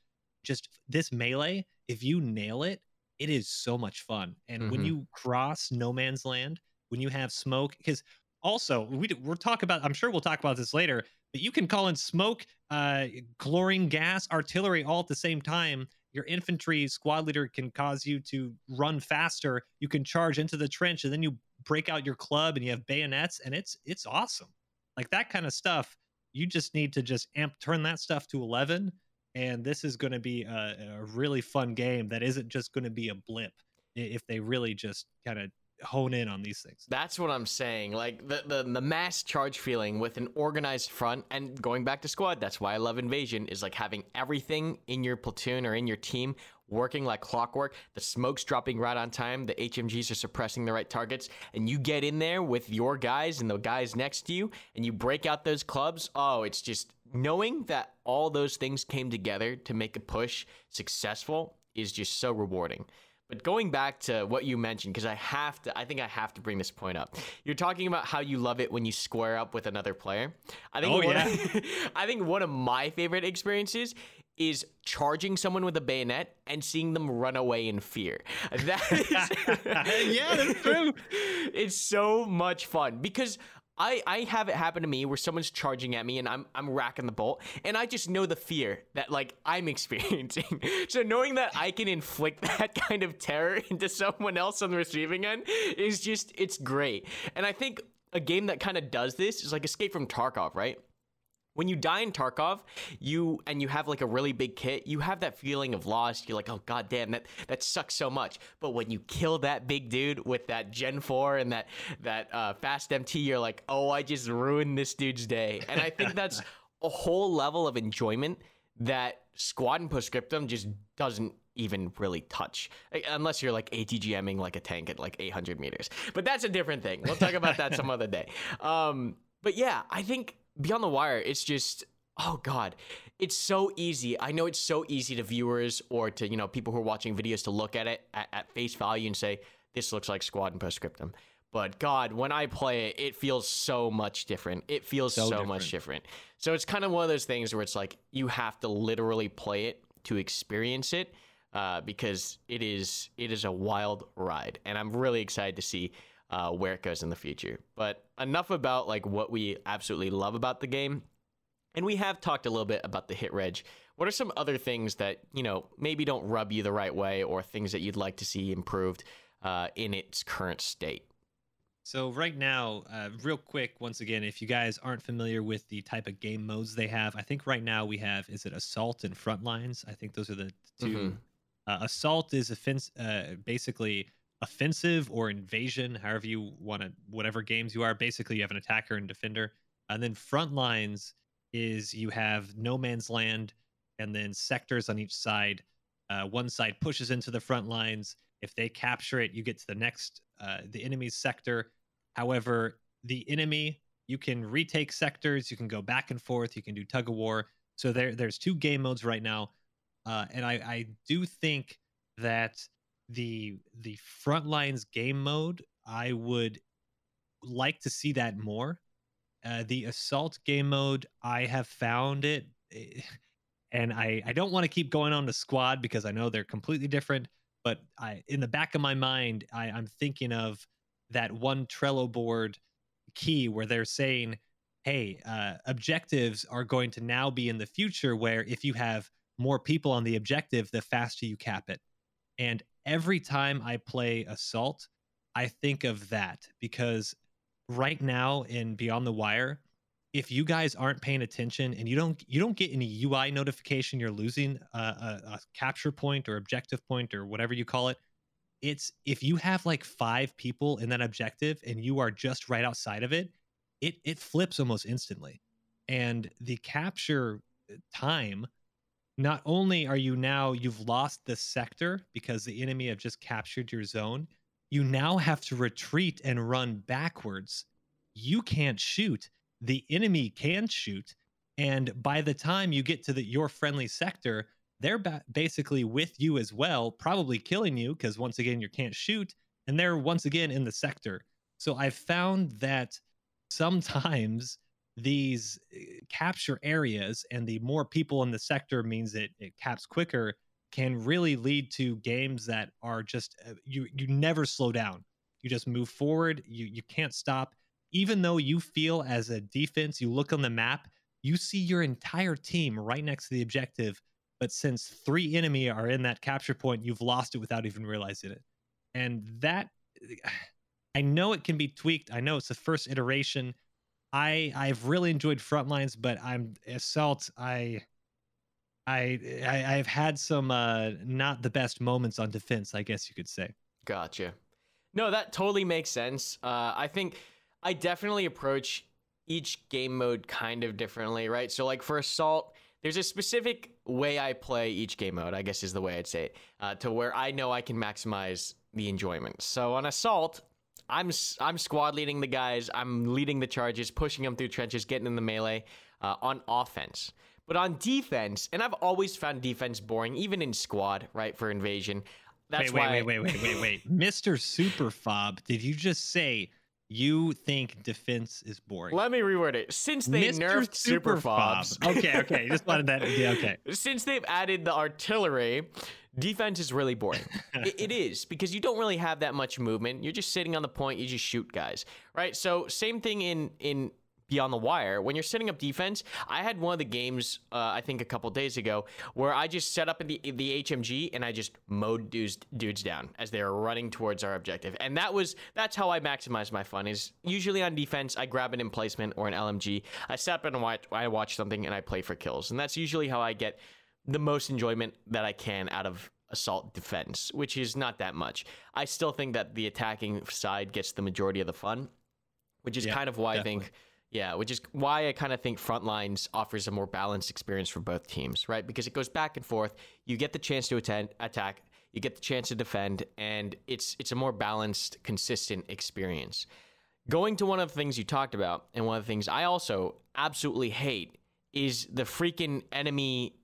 Just this melee, if you nail it, it is so much fun. And mm-hmm. when you cross no man's land, when you have smoke, because also we we're talking about, I'm sure we'll talk about this later, but you can call in smoke, uh, chlorine gas, artillery all at the same time. Your infantry squad leader can cause you to run faster. You can charge into the trench and then you break out your club and you have bayonets and it's it's awesome. Like that kind of stuff, you just need to just amp turn that stuff to 11 and this is going to be a, a really fun game that isn't just going to be a blip if they really just kind of hone in on these things. That's what I'm saying. Like the, the the mass charge feeling with an organized front and going back to squad, that's why I love invasion is like having everything in your platoon or in your team working like clockwork. The smoke's dropping right on time. The HMGs are suppressing the right targets. And you get in there with your guys and the guys next to you and you break out those clubs. Oh, it's just knowing that all those things came together to make a push successful is just so rewarding. But going back to what you mentioned, because I have to, I think I have to bring this point up. You're talking about how you love it when you square up with another player. I think, oh, yeah. Of, I think one of my favorite experiences is charging someone with a bayonet and seeing them run away in fear. That is, yeah, that's true. It's so much fun because I, I have it happen to me where someone's charging at me and I'm I'm racking the bolt and I just know the fear that like I'm experiencing. so knowing that I can inflict that kind of terror into someone else on the receiving end is just it's great. And I think a game that kind of does this is like Escape from Tarkov, right? When you die in Tarkov, you and you have like a really big kit, you have that feeling of loss. You're like, oh god damn, that that sucks so much. But when you kill that big dude with that Gen 4 and that that uh, fast MT, you're like, oh, I just ruined this dude's day. And I think that's a whole level of enjoyment that Squad and Postscriptum just doesn't even really touch unless you're like ATGMing like a tank at like 800 meters. But that's a different thing. We'll talk about that some other day. Um, but yeah, I think Beyond the Wire, it's just oh god it's so easy. I know it's so easy to viewers or to you know people who are watching videos to look at it at, at face value and say this looks like squad and postscriptum. But god when i play it it feels so much different. It feels so, so different. much different. so it's kind of one of those things where it's like you have to literally play it to experience it uh, because it is it is a wild ride. And i'm really excited to see uh, where it goes in the future. But enough about like what we absolutely love about the game. And we have talked a little bit about the hit reg. What are some other things that you know maybe don't rub you the right way, or things that you'd like to see improved uh, in its current state? So right now, uh, real quick, once again, if you guys aren't familiar with the type of game modes they have, I think right now we have is it assault and frontlines. I think those are the 2 mm-hmm. uh, assault is offense, uh, basically offensive or invasion, however you want to, whatever games you are. Basically, you have an attacker and defender. And then front lines is you have no man's land and then sectors on each side. Uh, one side pushes into the front lines. If they capture it, you get to the next, uh, the enemy's sector. However, the enemy, you can retake sectors, you can go back and forth, you can do tug of war. So there, there's two game modes right now, uh, and I, I do think that the the frontlines game mode i would like to see that more. Uh, the assault game mode i have found it eh, and i i don't want to keep going on the squad because i know they're completely different but i in the back of my mind I, i'm thinking of that one trello board key where they're saying hey uh, objectives are going to now be in the future where if you have more people on the objective the faster you cap it. And every time I play Assault, I think of that because right now in Beyond the Wire, if you guys aren't paying attention and you don't you don't get any UI notification you're losing a, a, a capture point or objective point or whatever you call it, it's if you have like five people in that objective and you are just right outside of it, it it flips almost instantly. And the capture uh, time not only are you now you've lost the sector because the enemy have just captured your zone you now have to retreat and run backwards. You can't shoot. The enemy can shoot. And by the time you get to the your friendly sector they're ba- basically with you as well probably killing you because once again you can't shoot and they're once again in the sector. So i've found that sometimes these eh, capture areas and the more people in the sector means it, it caps quicker can really lead to games that are just uh, you you never slow down you just move forward you you can't stop even though you feel as a defense you look on the map you see your entire team right next to the objective but since three enemy are in that capture point you've lost it without even realizing it and that I know it can be tweaked. I know it's the first iteration. I I've really enjoyed Frontlines, but I'm Assault. I I, I I've had some uh not the best moments on defense, I guess you could say. Gotcha. No, that totally makes sense. Uh, I think I definitely approach each game mode kind of differently, right? So, like for Assault, there's a specific way I play each game mode, I guess is the way I'd say it, uh, to where I know I can maximize the enjoyment. So on Assault, I'm I'm squad leading the guys. I'm leading the charges, pushing them through trenches, getting in the melee uh, on offense. But on defense, and I've always found defense boring, even in squad, right? For invasion. That's wait, wait, why. Wait, wait, wait, wait, wait, Mr. Superfob, did you just say you think defense is boring? Let me reword it. Since they Mr. nerfed Superfobs. Super okay, okay. Just wanted that. Yeah, okay. Since they've added the artillery, defense is really boring. it, it is because you don't really have that much movement. You're just sitting on the point. You just shoot guys, right? So same thing in in Beyond the Wire. When you're setting up defense, I had one of the games uh, I think a couple days ago where I just set up in the the HMG and I just mowed dudes dudes down as they were running towards our objective, and that was that's how I maximize my fun. Is usually on defense I grab an emplacement or an LMG, I set up and watch I watch something and I play for kills, and that's usually how I get the most enjoyment that I can out of assault defense, which is not that much. I still think that the attacking side gets the majority of the fun, which is yeah, kind of why definitely. I think yeah, which is why I kind of think Frontlines offers a more balanced experience for both teams, right? Because it goes back and forth. You get the chance to attend, attack, you get the chance to defend, and it's it's a more balanced, consistent experience. Going to one of the things you talked about, and one of the things I also absolutely hate is the freaking enemy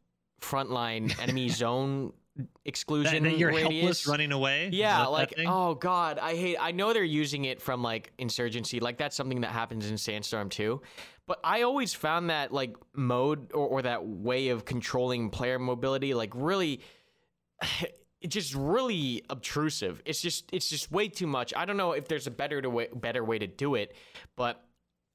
frontline enemy zone exclusion that, that you're radius. helpless running away? Yeah like oh god i hate i know they're using it from like insurgency like that's something that happens in sandstorm too. But i always found that like mode or, or that way of controlling player mobility like really it's just really obtrusive. It's just it's just way too much. I don't know if there's a better to way, better way to do it but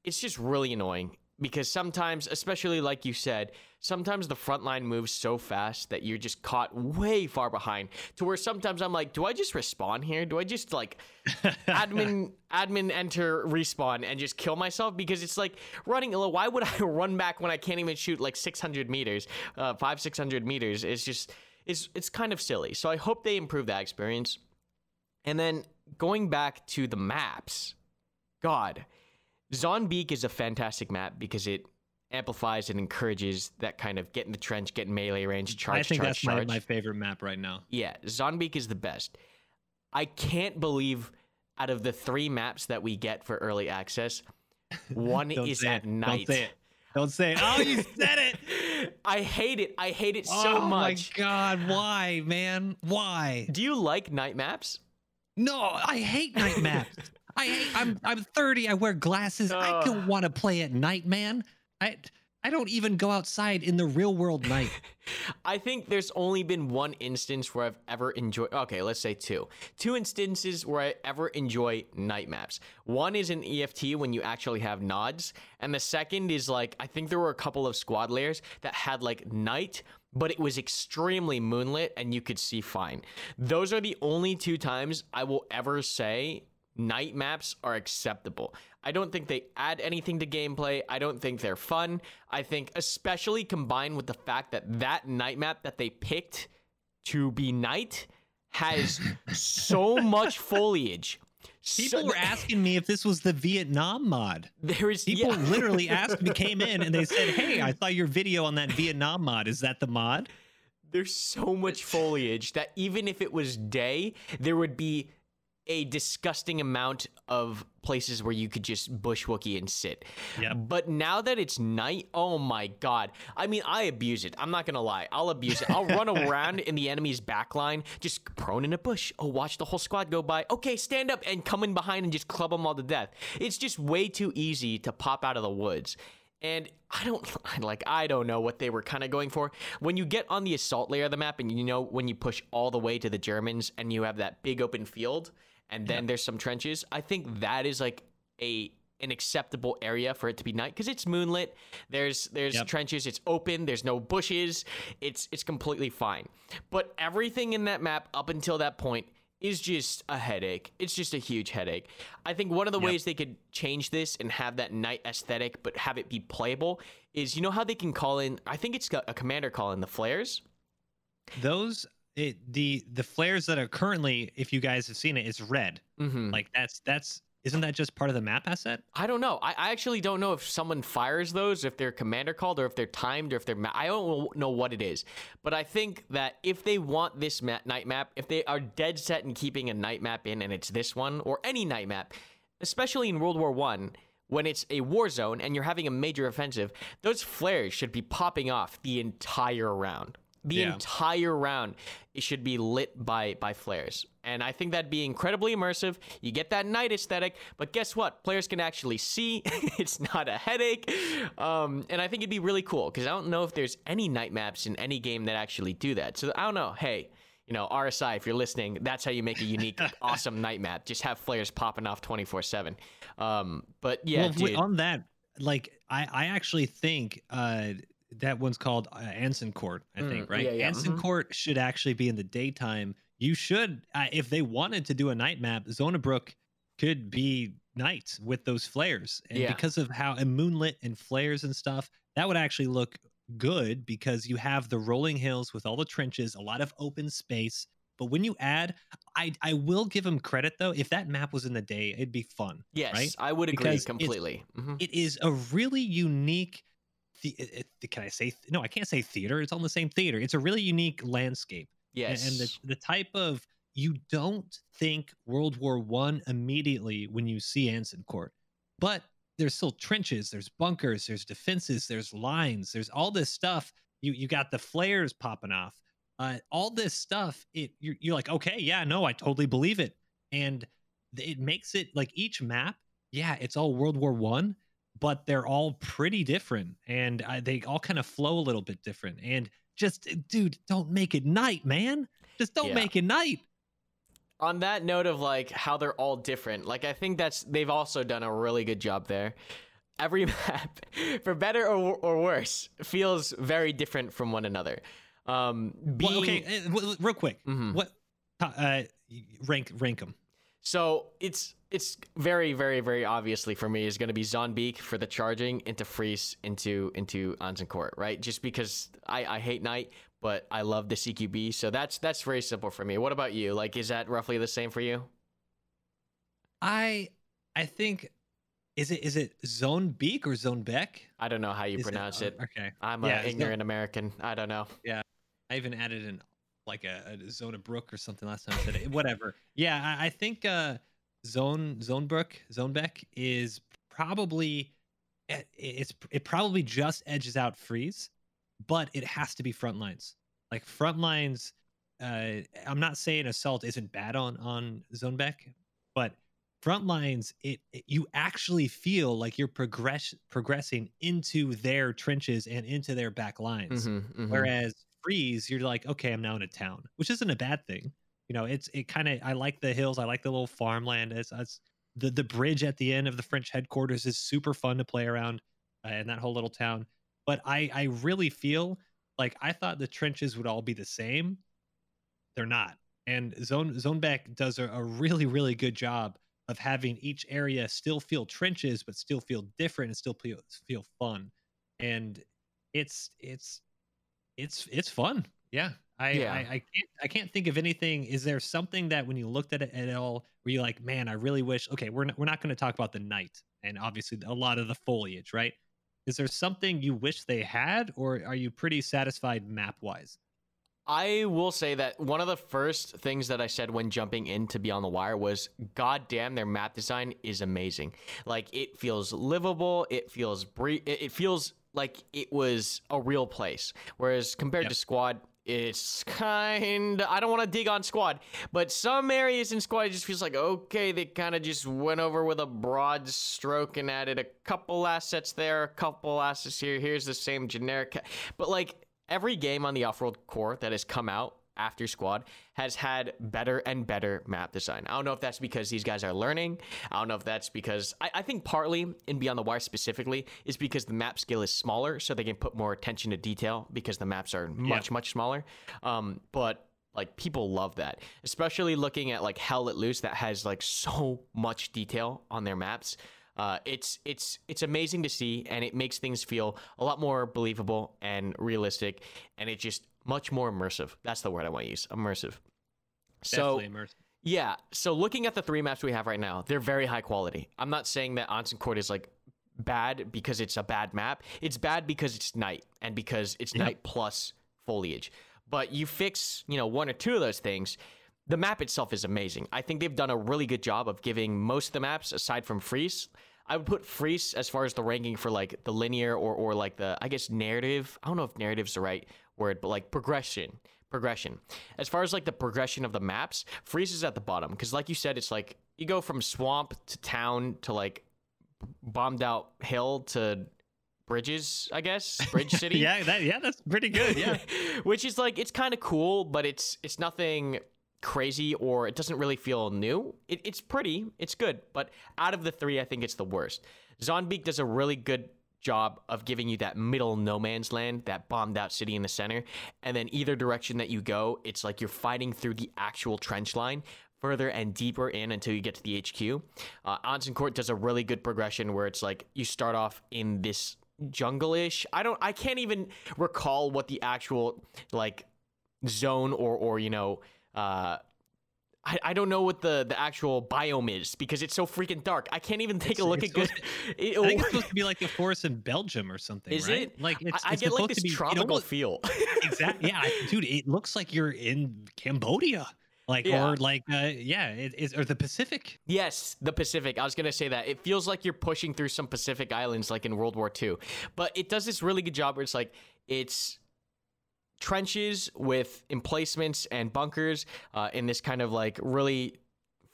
it's just really annoying because sometimes, especially like you said, sometimes the front line moves so fast that you're just caught way far behind to where sometimes I'm like, do I just respawn here? Do I just like admin admin enter respawn and just kill myself? Because it's like running why would I run back when I can't even shoot like 600 meters, uh, five, 600 meters? It's just, it's, it's kind of silly. So I hope they improve that experience. And then going back to the maps, God, Zonbeek is a fantastic map because it amplifies and encourages that kind of get in the trench, get in melee range, charge. I think charge, that's charge. My, my favorite map right now. Yeah, Zonbeek is the best. I can't believe out of the three maps that we get for early access, one is at it. night. Don't say it. Don't say it. Oh, you said it. I hate it. I hate it so oh much. Oh my god, why, man? Why? Do you like night maps? No, I hate night maps. I I'm I'm 30. I wear glasses. Uh, I don't want to play at night, man. I I don't even go outside in the real world night. I think there's only been one instance where I've ever enjoyed. Okay, let's say two. Two instances where I ever enjoy night maps. One is in EFT when you actually have nods, and the second is like I think there were a couple of squad layers that had like night but it was extremely moonlit and you could see fine. Those are the only two times I will ever say night maps are acceptable. I don't think they add anything to gameplay. I don't think they're fun. I think, especially combined with the fact that that night map that they picked to be night has so much foliage. People so, were asking me if this was the Vietnam mod. There is people yeah. literally asked me, came in and they said, "Hey, I saw your video on that Vietnam mod. Is that the mod?" There's so much foliage that even if it was day, there would be a disgusting amount of places where you could just bush wookie and sit. Yeah. But now that it's night, oh my god. I mean, I abuse it. I'm not gonna lie. I'll abuse it. I'll run around in the enemy's backline, just prone in a bush. Oh, watch the whole squad go by. Okay, stand up and come in behind and just club them all to death. It's just way too easy to pop out of the woods. And I don't like I don't know what they were kind of going for. When you get on the assault layer of the map and you know when you push all the way to the Germans and you have that big open field, and then there's some trenches. I think that is like a an acceptable area for it to be night because it's moonlit. There's there's yep. trenches. It's open. There's no bushes. It's it's completely fine. But everything in that map up until that point is just a headache. It's just a huge headache. I think one of the yep. ways they could change this and have that night aesthetic, but have it be playable, is you know how they can call in. I think it's a commander call in the flares. Those it, the the flares that are currently, if you guys have seen it, it's red. Mm-hmm. Like that's that's isn't that just part of the map asset? I don't know. I, I actually don't know if someone fires those, if they're commander called, or if they're timed, or if they're. Ma- I don't know what it is. But I think that if they want this ma- night map, if they are dead set in keeping a night map in, and it's this one or any night map, especially in World War One, when it's a war zone and you're having a major offensive, those flares should be popping off the entire round the yeah. entire round it should be lit by by flares. And i think that'd be incredibly immersive. You get that night aesthetic but guess what? Players can actually see. It's not a headache. Um, and i think it'd be really cool because i don't know if there's any night maps in any game that actually do that. So i don't know. Hey you know rsi if you're listening that's how you make a unique awesome night map. Just have flares popping off 24 7 um, but yeah well, on that like i i actually think uh that one's called uh, Anson Court, I think, mm, right? Yeah, yeah. Anson mm-hmm. Court should actually be in the daytime. You should, uh, if they wanted to do a night map, Zona Brook could be night with those flares, and yeah. because of how and moonlit and flares and stuff, that would actually look good because you have the rolling hills with all the trenches, a lot of open space. But when you add, I I will give them credit though. If that map was in the day, it'd be fun. Yes, right? I would agree because completely. Mm-hmm. It is a really unique the, it, it, can I say no? I can't say theater. It's on the same theater. It's a really unique landscape. Yes, and, and the the type of you don't think World War One immediately when you see Anson Court, but there's still trenches, there's bunkers, there's defenses, there's lines, there's all this stuff. You you got the flares popping off. Uh, all this stuff, it you're, you're like, okay, yeah, no, I totally believe it, and it makes it like each map. Yeah, it's all World War One, but they're all pretty different and uh, they all kind of flow a little bit different. And just, uh, dude, don't make it night, man. Just don't yeah. make it night. On that note of like how they're all different, like I think that's they've also done a really good job there. Every map, for better or, or worse, feels very different from one another. Um, being... well, okay, uh, real quick, mm-hmm. what uh, rank rank them? So it's it's very, very, very obviously for me is going to be Zonbeek for the charging into Frise into into Anson Court, right? Just because I, I hate Night, but I love the CQB, so that's that's very simple for me. What about you? Like, is that roughly the same for you? I I think is it is it Zone Beak or Zone Beck? I don't know how you is pronounce it, it. Okay, I'm yeah, an ignorant Zone... American. I don't know. Yeah, I even added in like a, a Zona Brook or something last time I said it. Whatever. Yeah, I, I think. uh Zone Zonebrook Zonebeck is probably eh, it's it probably just edges out Frise, but it has to be front lines. Like front lines, uh, I'm not saying assault isn't bad on on Zonebeck, but front lines, it, it, you actually feel like you're progress progressing into their trenches and into their back lines. Mm-hmm, mm-hmm. Whereas Frise, you're like, okay, I'm now in a town, which isn't a bad thing you know, it's it kind of I like the hills. I like the little farmland. It's, it's the the bridge at the end of the French headquarters is super fun to play around, uh, in that whole little town. But I I really feel like I thought the trenches would all be the same. They're not. And Zone Zonebeck does a, a really really good job of having each area still feel trenches, but still feel different and still feel feel fun. And it's it's it's it's fun. Yeah, I, yeah. I, I can't I can't think of anything. Is there something that when you looked at it at all, were you like, man, I really wish? Okay, we're not, we're not going to talk about the night and obviously a lot of the foliage, right? Is there something you wish they had, or are you pretty satisfied map wise? I will say that one of the first things that I said when jumping into Beyond the Wire was, God damn, their map design is amazing. Like it feels livable. It feels bre- It feels like it was a real place. Whereas compared yep. to Squad, it's kind I don't want to dig on squad, but some areas in squad just feels like okay, they kind of just went over with a broad stroke and added a couple assets there, a couple assets here. Here's the same generic, but like every game on the off-world core that has come out after squad has had better and better map design. I don't know if that's because these guys are learning. I don't know if that's because I, I, think partly in Beyond the Wire specifically is because the map scale is smaller, so they can put more attention to detail because the maps are much, yeah. much smaller. Um, but Like people love that, especially looking at like Hell Let Loose that has like so much detail on their maps. Uh, it's it's it's amazing to see, and it makes things feel a lot more believable and realistic, and it just much more immersive. That's the word I want to use, immersive. So Definitely immersive. yeah, so looking at the three maps we have right now, they're very high quality. I'm not saying that Onsen Court is like bad because it's a bad map. It's bad because it's night and because it's Yep. night plus foliage. But you fix, you know, one or two of those things, the map itself is amazing. I think they've done a really good job of giving most of the maps aside from Frise. I would put Frise as far as the ranking for like the linear or or like the I guess narrative. I don't know if narrative's the right word, but like progression. Progression. As far as like the progression of the maps, Frise is at the bottom because like you said, it's like you go from swamp to town to like bombed out hill to bridges, I guess. Bridge City. yeah, that yeah, that's pretty good. Yeah. Which is like it's kind of cool, but it's it's nothing crazy or it doesn't really feel new. It, it's pretty, it's good, but out of the three, I think it's the worst. Zonbeak does a really good job of giving you that middle no man's land, that bombed out city in the center, and then either direction that you go, it's like you're fighting through the actual trench line further and deeper in until you get to the HQ. Uh, Onsen Court does a really good progression where it's like you start off in this jungle-ish. I don't I can't even recall what the actual like zone or or you know uh I, I don't know what the, the actual biome is because it's so freaking dark. I can't even take It's- a look at good. I think it's supposed to be like the forest in Belgium or something, Is right? it? Like it's, I, it's get like this be, it tropical almost- feel. exactly. Yeah, dude, it looks like you're in Cambodia, like Yeah. or like uh, yeah, it, it's or the Pacific. Yes, the Pacific. I was gonna say that. It feels like you're pushing through some Pacific islands like in World War II. But it does this really good job where it's like it's trenches with emplacements and bunkers uh, in this kind of like really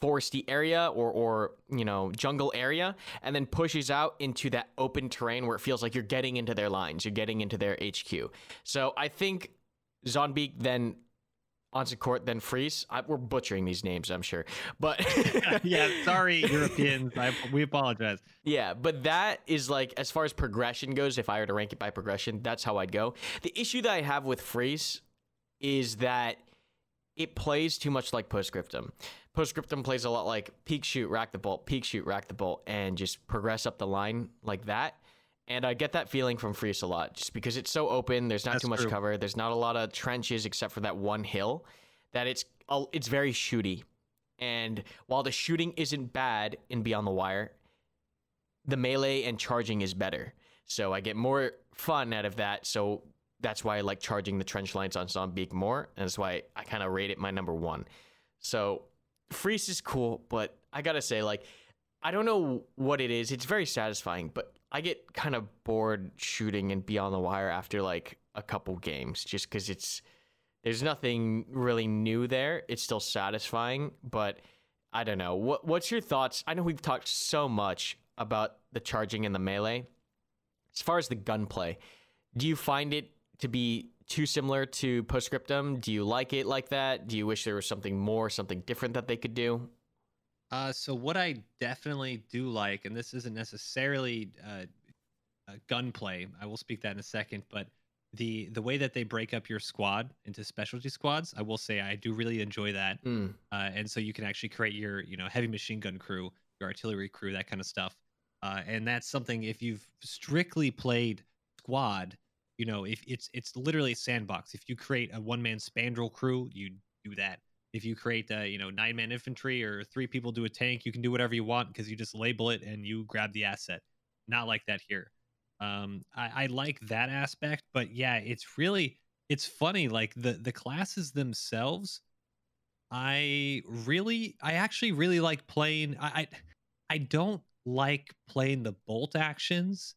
foresty area or or you know jungle area and then pushes out into that open terrain where it feels like you're getting into their lines you're getting into their HQ so I think Zonbeak then Onsen Court then Frise I, we're butchering these names I'm sure but yeah, sorry, Europeans. I, we apologize. yeah, but that is like as far as progression goes, if I were to rank it by progression, that's how I'd go. The issue that I have with Frise is that it plays too much like Postscriptum. Postscriptum plays a lot like peak shoot, rack the bolt, peak shoot, rack the bolt, and just progress up the line like that. And I get that feeling from Frise a lot, just because it's so open. There's not That's too much true. cover. There's not a lot of trenches except for that one hill. That it's it's very shooty. And while the shooting isn't bad in Beyond the Wire, the melee and charging is better. So I get more fun out of that. So that's why I like charging the trench lines on Zombeak more. And that's why I kind of rate it my number one. So Frise is cool, but I gotta say, like, I don't know what it is. It's very satisfying, but I get kind of bored shooting and Beyond the Wire after like a couple games just because it's there's nothing really new there. It's still satisfying, but I don't know. What what's your thoughts? I know we've talked so much about the charging and the melee. As far as the gunplay, do you find it to be too similar to Postscriptum? Do you like it like that? Do you wish there was something more, something different that they could do? Uh, so what I definitely do like, and this isn't necessarily uh, uh, gunplay. I will speak that in a second, but the the way that they break up your squad into specialty squads, I will say I do really enjoy that. Mm, Uh, and so you can actually create your you know heavy machine gun crew, your artillery crew, that kind of stuff. Uh, and that's something if you've strictly played squad, you know, if it's it's literally a sandbox. If you create a one man spandrel crew, you do that. If you create a you know nine man infantry or three people do a tank, you can do whatever you want because you just label it and you grab the asset. Not like that here. Um, I, I like that aspect, but yeah, it's really it's funny. Like the the classes themselves, I really, I actually really like playing. I, I, I don't like playing the bolt actions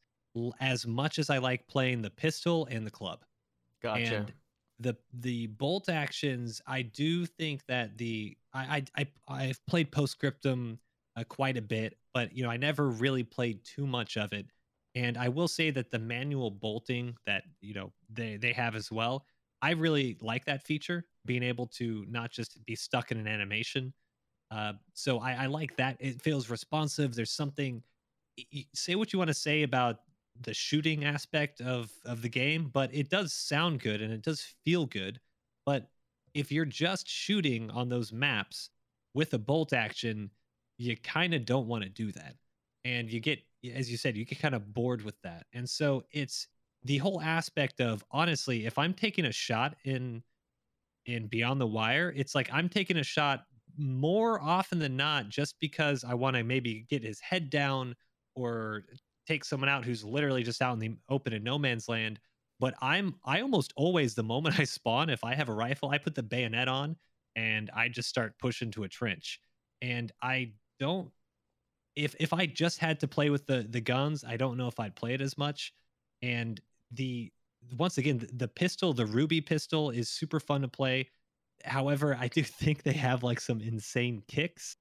as much as I like playing the pistol and the club. gotcha. And the the bolt actions, I do think that the I I, I I've played Postscriptum uh, quite a bit, but you know I never really played too much of it. And I will say that the manual bolting that you know they they have as well, I really like that feature, being able to not just be stuck in an animation. Uh, so I, I like that. It feels responsive. There's something. Say what you want to say about the shooting aspect of of the game, but it does sound good and it does feel good. But if you're just shooting on those maps with a bolt action, you kind of don't want to do that. And you get, as you said, you get kind of bored with that. And so it's the whole aspect of honestly, if I'm taking a shot in in Beyond the Wire, it's like I'm taking a shot more often than not just because I want to maybe get his head down or take someone out who's literally just out in the open in no man's land. But I'm I almost always the moment I spawn, if I have a rifle, I put the bayonet on and I just start pushing to a trench. And I don't if if I just had to play with the the guns, I don't know if I'd play it as much. And the once again, the, the pistol, the ruby pistol is super fun to play. However, I do think they have like some insane kicks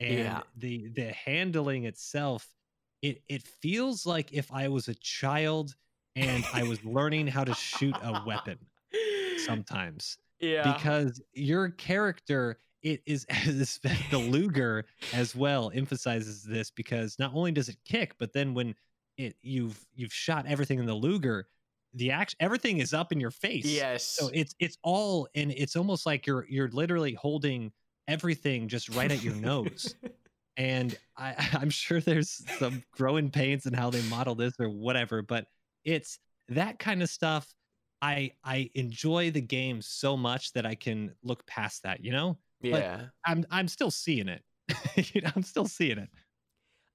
and Yeah. the the handling itself it it feels like if I was a child and I was learning how to shoot a weapon sometimes Yeah. because your character it is as the Luger as well emphasizes this because not only does it kick but then when it you've you've shot everything in the Luger the act everything is up in your face yes. so it's it's all and it's almost like you're you're literally holding everything just right at your nose and I, I'm sure there's some growing pains in how they model this or whatever, but it's that kind of stuff. I I enjoy the game so much that I can look past that. You know, yeah. I'm I'm still seeing it. you know, I'm still seeing it.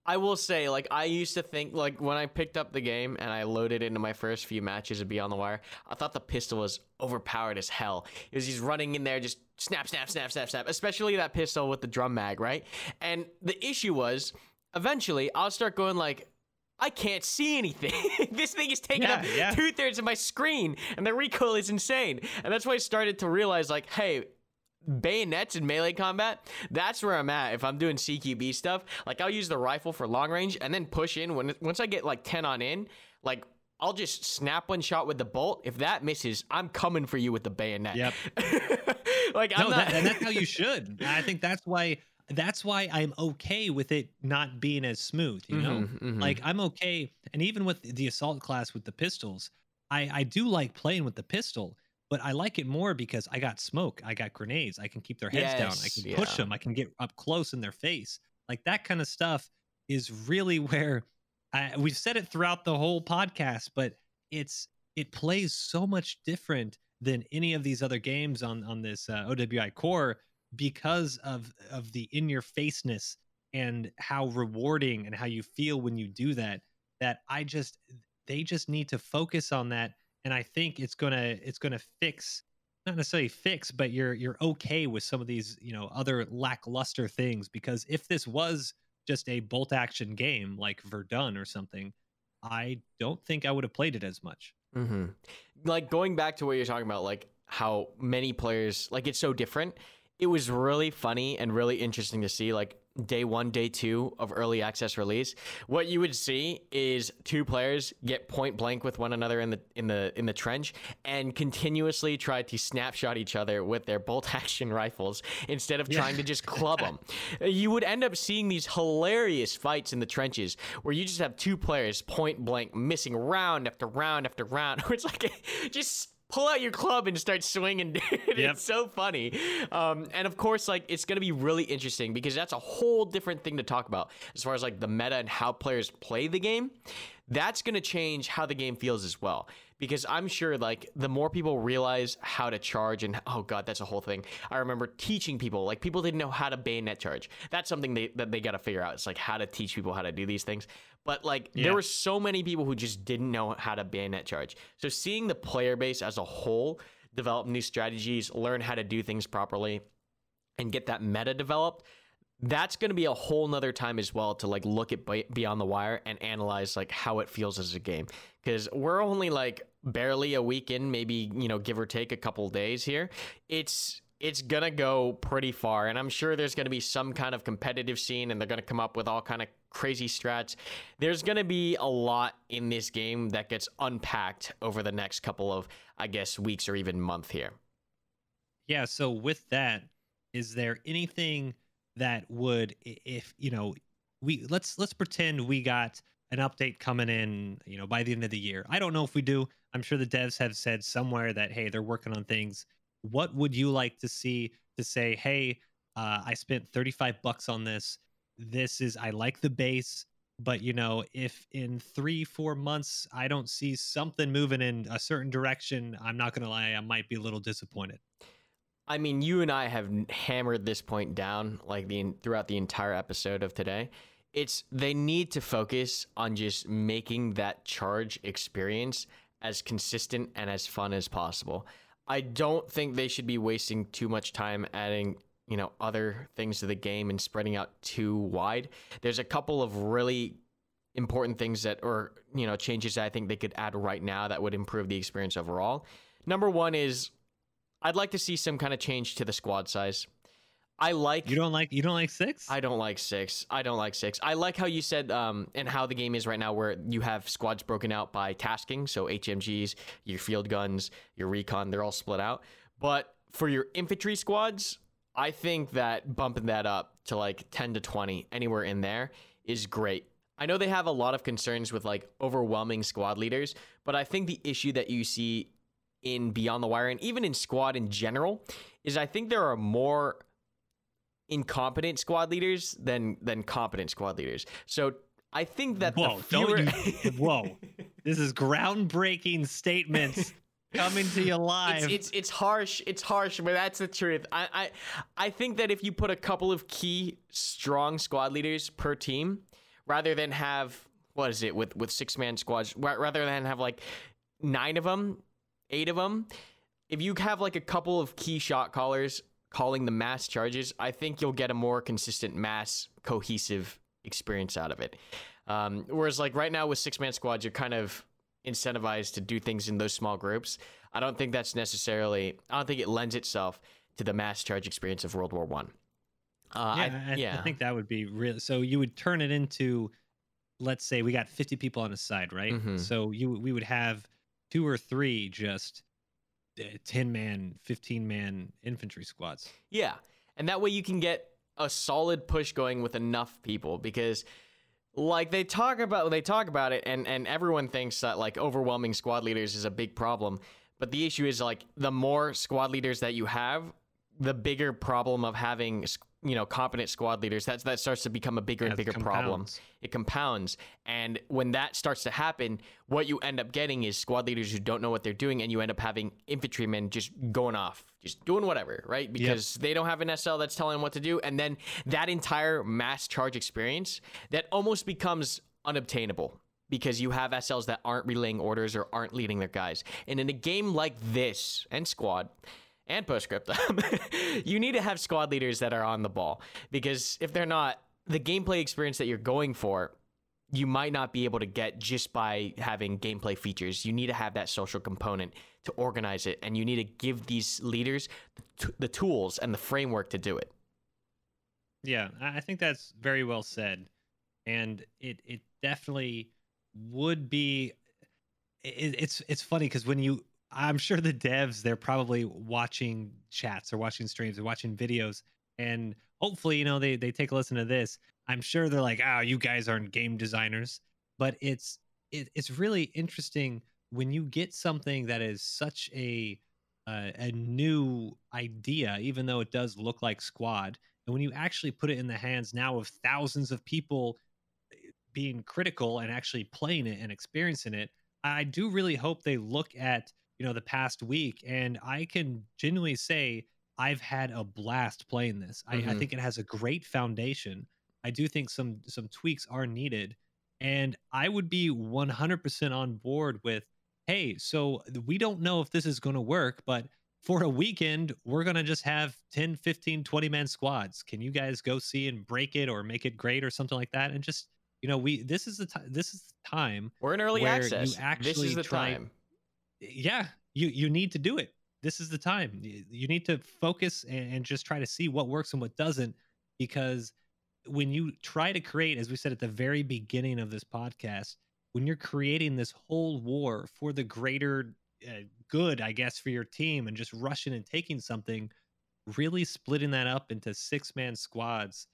I will say, like, I used to think, like, when I picked up the game and I loaded into my first few matches of Beyond the Wire, I thought the pistol was overpowered as hell. It was he's running in there, just snap, snap, snap, snap, snap, especially that pistol with the drum mag, right? And the issue was, eventually, I'll start going, like, I can't see anything. this thing is taking Yeah, up yeah. two thirds of my screen, and the recoil is insane. And that's why I started to realize, like, hey, bayonets in melee combat, that's where I'm at. If I'm doing CQB stuff, like I'll use the rifle for long range and then push in. When once I get like 10 on in, like I'll just snap one shot with the bolt. If that misses, I'm coming for you with the bayonet. Yep. like I'm no, not. that, and that's how you should. I think that's why that's why I'm okay with it not being as smooth. You know, Mhm, mhm. like I'm okay, and even with the assault class with the pistols, I I do like playing with the pistol. But I like it more because I got smoke, I got grenades, I can keep their heads down, I Yes, can push them, I can get up close in their face. Like that kind of stuff is really where I, we've said it throughout the whole podcast, but it's it plays so much different than any of these other games on on this uh, OWI core because of of the in your faceness and how rewarding and how you feel when you do that that I just they just need to focus on that and I think it's to it's to fix not necessarily fix but you're you're okay with some of these you know other lackluster things because if this was just a bolt action game like Verdun or something I don't think I would have played it as much. hmm Like going back to what you're talking about, like how many players, like it's so different. It was really funny and really interesting to see, like day one, day two of early access release. What you would see is two players get point blank with one another in the in the in the trench and continuously try to snapshot each other with their bolt action rifles instead of Yeah. trying to just club them. You would end up seeing these hilarious fights in the trenches where you just have two players point blank missing round after round after round. It's like just pull out your club and start swinging, dude. Yep. It's so funny. Um, and of course, like it's gonna be really interesting because that's a whole different thing to talk about as far as like the meta and how players play the game. That's gonna change how the game feels as well. Because I'm sure like the more people realize how to charge and oh god, that's a whole thing. I remember teaching people like people didn't know how to bayonet charge. That's something they that they got to figure out. It's like how to teach people how to do these things. But like Yeah. there were so many people who just didn't know how to bayonet charge. So seeing the player base as a whole develop new strategies, learn how to do things properly, and get that meta developed, that's going to be a whole nother time as well to like look at Beyond the Wire and analyze like how it feels as a game. Because we're only like barely a week in, maybe you know give or take a couple days here. It's it's gonna go pretty far, and I'm sure there's gonna be some kind of competitive scene, and they're gonna come up with all kind of crazy strats. There's gonna be a lot in this game that gets unpacked over the next couple of, I guess, weeks or even month here. Yeah. So with that, is there anything that would, if you know, we let's let's pretend we got an update coming in, you know, by the end of the year. I don't know if we do. I'm sure the devs have said somewhere that hey, they're working on things what would you like to see to say, hey, uh, I spent 35 bucks on this. This is, I like the base, but you know, if in three, four months I don't see something moving in a certain direction, I'm not to lie, I might be a little disappointed. I mean, you and I have hammered this point down like the throughout the entire episode of today. It's they need to focus on just making that charge experience as consistent and as fun as possible. I don't think they should be wasting too much time adding, you know, other things to the game and spreading out too wide. There's a couple of really important things that or, you know, changes that I think they could add right now that would improve the experience overall. Number 1 is I'd like to see some kind of change to the squad size. I like you don't like you don't like six. I don't like six. I don't like six. I like how you said um and how the game is right now, where you have squads broken out by tasking. So HMGs, your field guns, your recon, they're all split out. But for your infantry squads, I think that bumping that up to like ten to twenty, anywhere in there, is great. I know they have a lot of concerns with like overwhelming squad leaders, but I think the issue that you see in Beyond the Wire and even in squad in general is I think there are more incompetent squad leaders than than competent squad leaders. So I think that whoa, fewer... you, whoa, this is groundbreaking statements coming to you live. It's, it's, it's harsh. It's harsh, but that's the truth. I, I I think that if you put a couple of key strong squad leaders per team, rather than have what is it with with six man squads, rather than have like nine of them, eight of them. If you have like a couple of key shot callers calling the mass charges, I think you'll get a more consistent mass cohesive experience out of it. Um, whereas like right now with six man squads, you're kind of incentivized to do things in those small groups. I don't think that's necessarily. I don't think it lends itself to the mass charge experience of World War One. Uh, yeah, I, yeah, I think that would be real. So you would turn it into, let's say we got 50 people on a side, right? Mm-hmm. So you we would have two or three just uh, 10 man, 15 man infantry squads. Yeah. And that way you can get a solid push going with enough people because like they talk about they talk about it and and everyone thinks that like overwhelming squad leaders is a big problem but the issue is like the more squad leaders that you have the bigger problem of having you know competent squad leaders that's that starts to become a bigger and bigger problem. it compounds. And when that starts to happen what you end up getting is squad leaders who don't know what they're doing and you end up having infantrymen just going off just doing whatever right? Because yep. they don't have an sl that's telling them what to do. And then that entire mass charge experience that almost becomes unobtainable because you have SLs that aren't relaying orders or aren't leading their guys. And in a game like this and squad, and Postscriptum, you need to have squad leaders that are on the ball because if they're not, the gameplay experience that you're going for, you might not be able to get just by having gameplay features. You need to have that social component to organize it, and you need to give these leaders the, the tools and the framework to do it. Yeah, I think that's very well said, and it it definitely would be. It, it's it's funny because when you I'm sure the devs they're probably watching chats or watching streams or watching videos, and hopefully, you know, they they take a listen to this. I'm sure they're like, "Oh, you guys aren't game designers," but it's it, it's really interesting when you get something that is such a uh, a new idea, even though it does look like Squad, and when you actually put it in the hands now of thousands of people eh, being critical and actually playing it and experiencing it, I do really hope they look at you know the past week and i can genuinely say i've had a blast playing this. Mm-hmm. I, I, mm-hmm. think it has a great foundation. I do think some some tweaks are needed and i would be 100% on board with hey so we don't know if this is going to work but for a weekend we're going to just have 10 15 20 man squads. Can you guys go see and break it or make it great or something like that? And just you know we this is the time this is the time we're in early access you actually this is the try, time yeah, you you need to do it. This is the time. You need to focus and, and just try to see what works and what doesn't, because when you try to create, as we said at the very beginning of this podcast, when you're creating this whole war for the greater uh, good, I guess, for your team, and just rushing and taking something, really splitting that up into six man squads,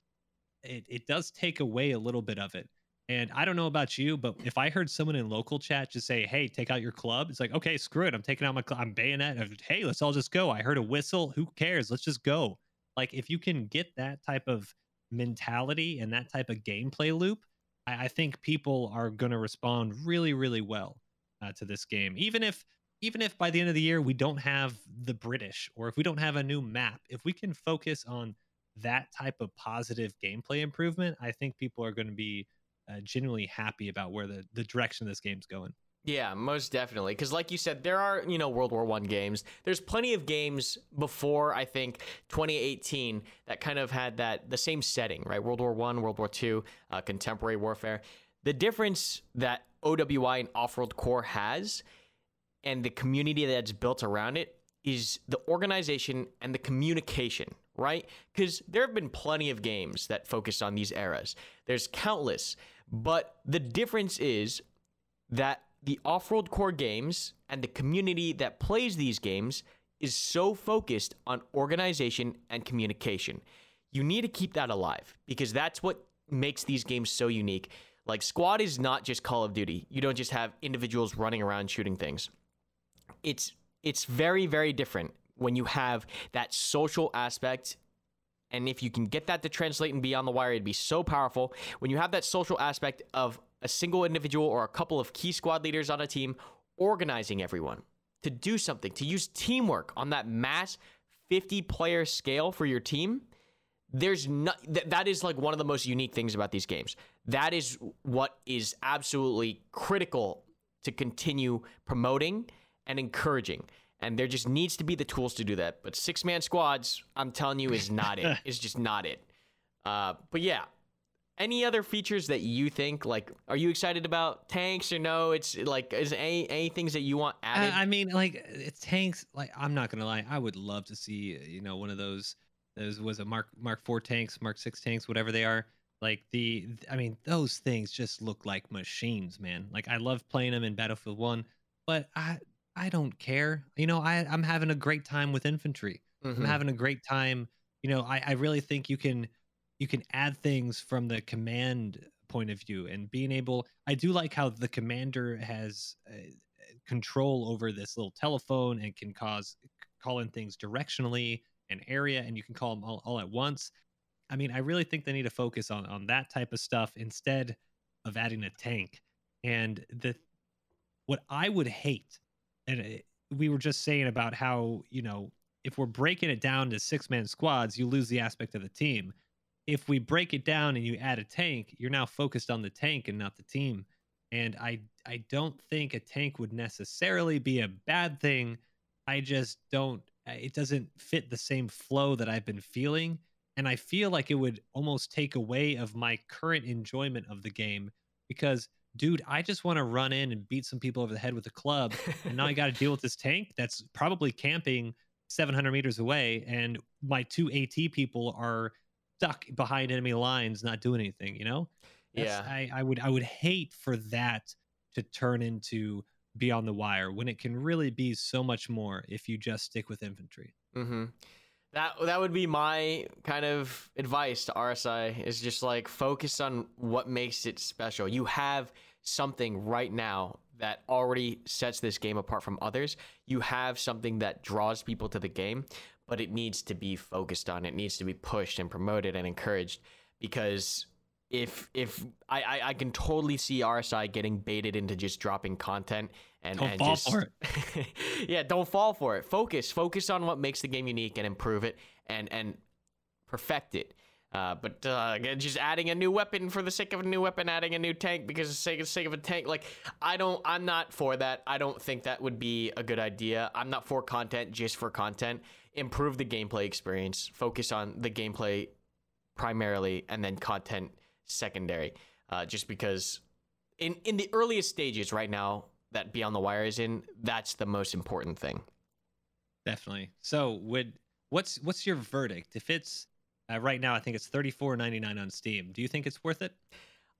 it, it does take away a little bit of it. And I don't know about you, but if I heard someone in local chat just say, "Hey, take out your club," it's like, okay, screw it. I'm taking out my. I'm bayonet. Hey, let's all just go. I heard a whistle. Who cares? Let's just go. Like if you can get that type of mentality and that type of gameplay loop, I, I think people are going to respond really, really well uh, to this game. Even if even if by the end of the year we don't have the British or if we don't have a new map, if we can focus on that type of positive gameplay improvement, I think people are going to be uh, genuinely happy about where the, the direction this game's going. Yeah, most definitely. Because, like you said, there are you know World War One games. There's plenty of games before I think 2018 that kind of had that the same setting, right? World War One, World War Two, uh, contemporary warfare. The difference that OWI and Off-World Core has, and the community that's built around it, is the organization and the communication, right? Because there have been plenty of games that focus on these eras. There's countless, but the difference is that the off-world core games and the community that plays these games is so focused on organization and communication. You need to keep that alive because that's what makes these games so unique. Like squad is not just Call of Duty. You don't just have individuals running around shooting things. It's it's very very different when you have that social aspect and if you can get that to translate and Beyond the Wire it'd be so powerful when you have that social aspect of a single individual or a couple of key squad leaders on a team organizing everyone to do something, to use teamwork on that mass 50 player scale for your team. There's not th- that is like one of the most unique things about these games. That is what is absolutely critical to continue promoting and encouraging. And there just needs to be the tools to do that. But six man squads, I'm telling you, is not it. It's just not it. Uh, but yeah, any other features that you think like are you excited about tanks or no it's like is any any things that you want added i mean like it's tanks like i'm not gonna lie i would love to see you know one of those those was a mark mark 4 tanks mark 6 tanks whatever they are like the i mean those things just look like machines man like i love playing them in battlefield 1 but i i don't care. You know i i'm having a great time with infantry. Mm-hmm. i'm having a great time. You know i i really think you can you can add things from the command point of view and being able i do like how the commander has uh, control over this little telephone and can cause call in things directionally and area and you can call them all, all at once. I mean i really think they need to focus on on that type of stuff instead of adding a tank. And the what i would hate and it, we were just saying about how you know if we're breaking it down to six man squads you lose the aspect of the team if we break it down and you add a tank, you're now focused on the tank and not the team. And I I don't think a tank would necessarily be a bad thing. I just don't eh, it doesn't fit the same flow that I've been feeling and I feel like it would almost take away of my current enjoyment of the game because dude, I just want to run in and beat some people over the head with a club and now I got to deal with this tank that's probably camping 700 meters away and my two AT people are stuck behind enemy lines, not doing anything. You know? That's, yeah. I, I would I would hate for that to turn into beyond the wire when it can really be so much more if you just stick with infantry. Mm-hmm. That that would be my kind of advice to RSI is just like focus on what makes it special. You have something right now that already sets this game apart from others. You have something that draws people to the game but it needs to be focused on. It needs to be pushed and promoted and encouraged because if if I, I, I can totally see RSI getting baited into just dropping content and, don't and fall just for it. yeah, don't fall for it. Focus, focus on what makes the game unique and improve it and and perfect it. Uh, but uh, just adding a new weapon for the sake of a new weapon, adding a new tank because the sake, the sake of a tank, like I don't, I'm not for that. I don't think that would be a good idea. I'm not for content just for content improve the gameplay experience, focus on the gameplay primarily, and then content secondary. Uh, just because in in the earliest stages right now that Beyond the Wire is in, that's the most important thing. Definitely. So, would what's what's your verdict? If it's uh, right now, I think it's thirty four ninety nine on Steam. Do you think it's worth it?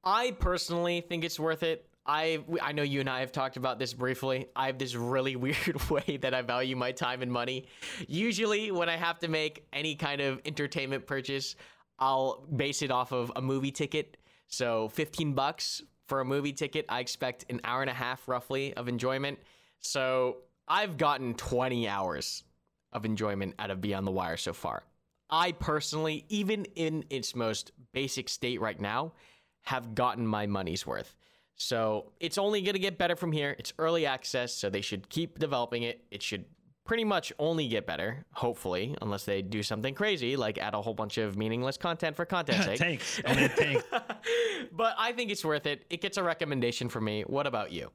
I personally think it's worth it. I I know you and I have talked about this briefly. I have this really weird way that I value my time and money. Usually, when I have to make any kind of entertainment purchase, I'll base it off of a movie ticket. So 15 bucks for a movie ticket, I expect an hour and a half roughly of enjoyment. So I've gotten 20 hours of enjoyment out of Beyond the Wire so far. I personally, even in its most basic state right now, have gotten my money's worth. So it's only going to get better from here. It's early access, so they should keep developing it. It should pretty much only get better, hopefully, unless they do something crazy like add a whole bunch of meaningless content for content's sake. tanks. But I think it's worth it. It gets a recommendation for me. What about you?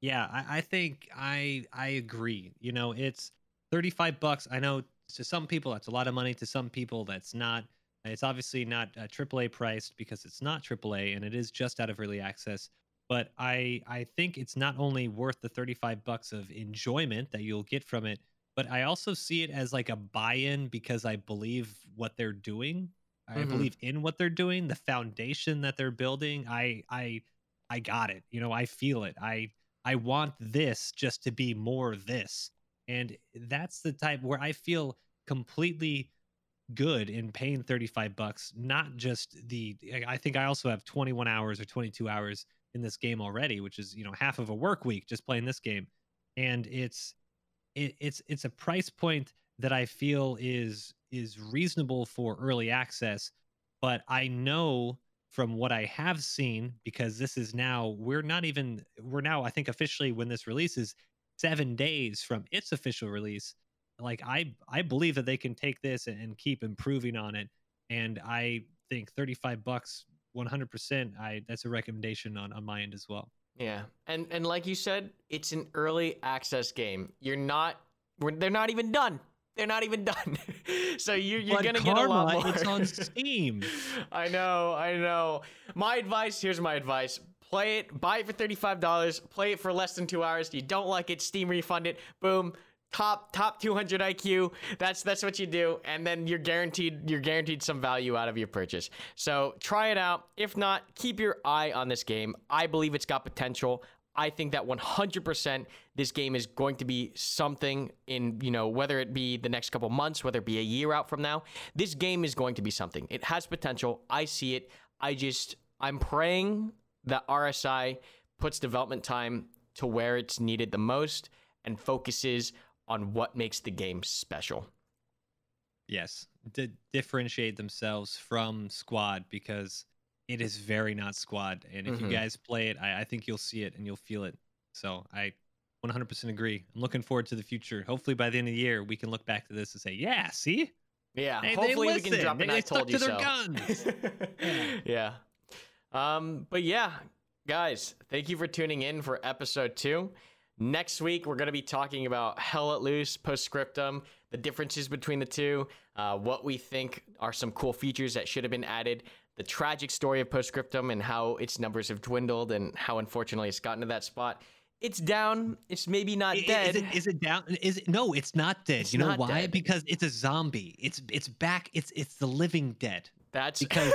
Yeah, I, I think I I agree. You know, it's 35 bucks. I know to some people that's a lot of money. To some people that's not. It's obviously not uh, AAA priced because it's not AAA and it is just out of early access. But I I think it's not only worth the 35 bucks of enjoyment that you'll get from it, but I also see it as like a buy-in because I believe what they're doing. I Mhm. believe in what they're doing, the foundation that they're building. I I I got it. You know, I feel it. I I want this just to be more this. And that's the type where I feel completely good in paying 35 bucks, not just the I- I think I also have 21 hours or 22 hours in this game already, which is, you know, half of a work week just playing this game. And it's it, it's it's a price point that I feel is is reasonable for early access, but I know from what I have seen because this is now we're not even we're now I think officially when this releases 7 days from its official release. Like I I believe that they can take this and, keep improving on it and I think 35 bucks 100% I that's a recommendation on on my end as well. Yeah, and and like you said, it's an early access game. You're not. They're not even done. They're not even done. so you're you're But gonna get a lot more. It's on Steam. I know, I know. My advice. Here's my advice. Play it. Buy it for thirty-five dollars. Play it for less than two hours. You don't like it? Steam refund it. Boom. Top top 200 IQ. That's that's what you do, and then you're guaranteed you're guaranteed some value out of your purchase. So try it out. If not, keep your eye on this game. I believe it's got potential. I think that 100% this game is going to be something in, you know, whether it be the next couple months, whether it be a year out from now, this game is going to be something. It has potential. I see it. I just, I'm praying that RSI puts development time to where it's needed the most and focuses on what makes the game special. Yes, to differentiate themselves from Squad because it is very not Squad. And if Mhm. you guys play it, I, I think you'll see it and you'll feel it. So I 100% agree. I'm looking forward to the future. Hopefully, by the end of the year, we can look back to this and say, "Yeah, see, Yeah, They- they hopefully we can drop They- an they I told to you their so. guns. yeah. Um, but yeah, guys, thank you for tuning in for episode two. Next week, we're going to be talking about Hell Let Loose, Post Scriptum, the differences between the two, uh, what we think are some cool features that should have been added, the tragic story of Post Scriptum and how its numbers have dwindled and how unfortunately it's gotten to that spot. It's down. It's maybe not I- i- dead. Is it, is it down? Is it no? It's not dead. It's you know why? dead. Because it's a zombie. It's it's back. It's it's the living dead. That's Because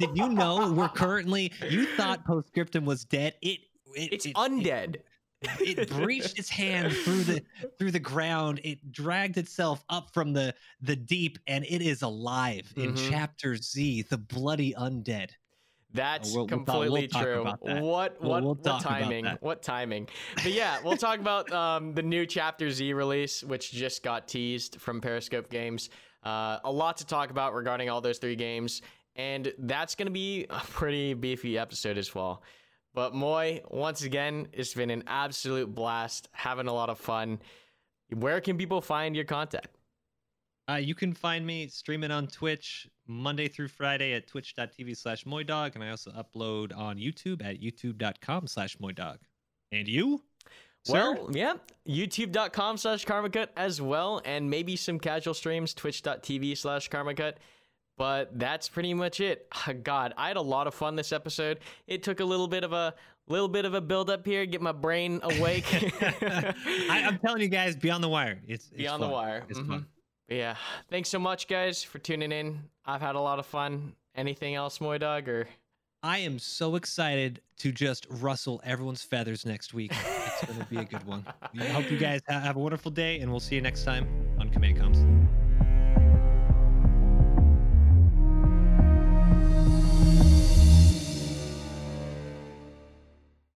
did you know we're currently? You thought Post Scriptum was dead. It, it it's it, undead. It breached its hand through the through the ground it dragged itself up from the the deep and it is alive in Mhm. chapter z the bloody undead That's we'll- completely we'll true. that. What what we'll what timing? What timing? But yeah, we'll talk about um, the new Chapter Z release, which just got teased from Periscope Games. Uh, a lot to talk about regarding all those three games, and that's gonna be a pretty beefy episode as well. But Moi, once again, it's been an absolute blast, having a lot of fun. Where can people find your content? uh, you can find me streaming on twitch monday through friday at twitch.tv slash moidawg and i also upload on youtube at youtube.com slash moidawg and you sir? Well, yeah, youtube.com slash karmakut as well, and maybe some casual streams, twitch.tv slash karmakut. But that's pretty much it. God, I had a lot of fun this episode. It took a little bit of a little bit of a build up here, get my brain awake. I, i'm telling you guys beyond the wire it's, it's Beyond the wire. it's Mhm. fun But yeah, thanks so much, guys, for tuning in. I've had a lot of fun. Anything else, MoiDawg? Or I am so excited to just rustle everyone's feathers next week. It's going to be a good one. I hope you guys have a wonderful day, and we'll see you next time on Command Comms.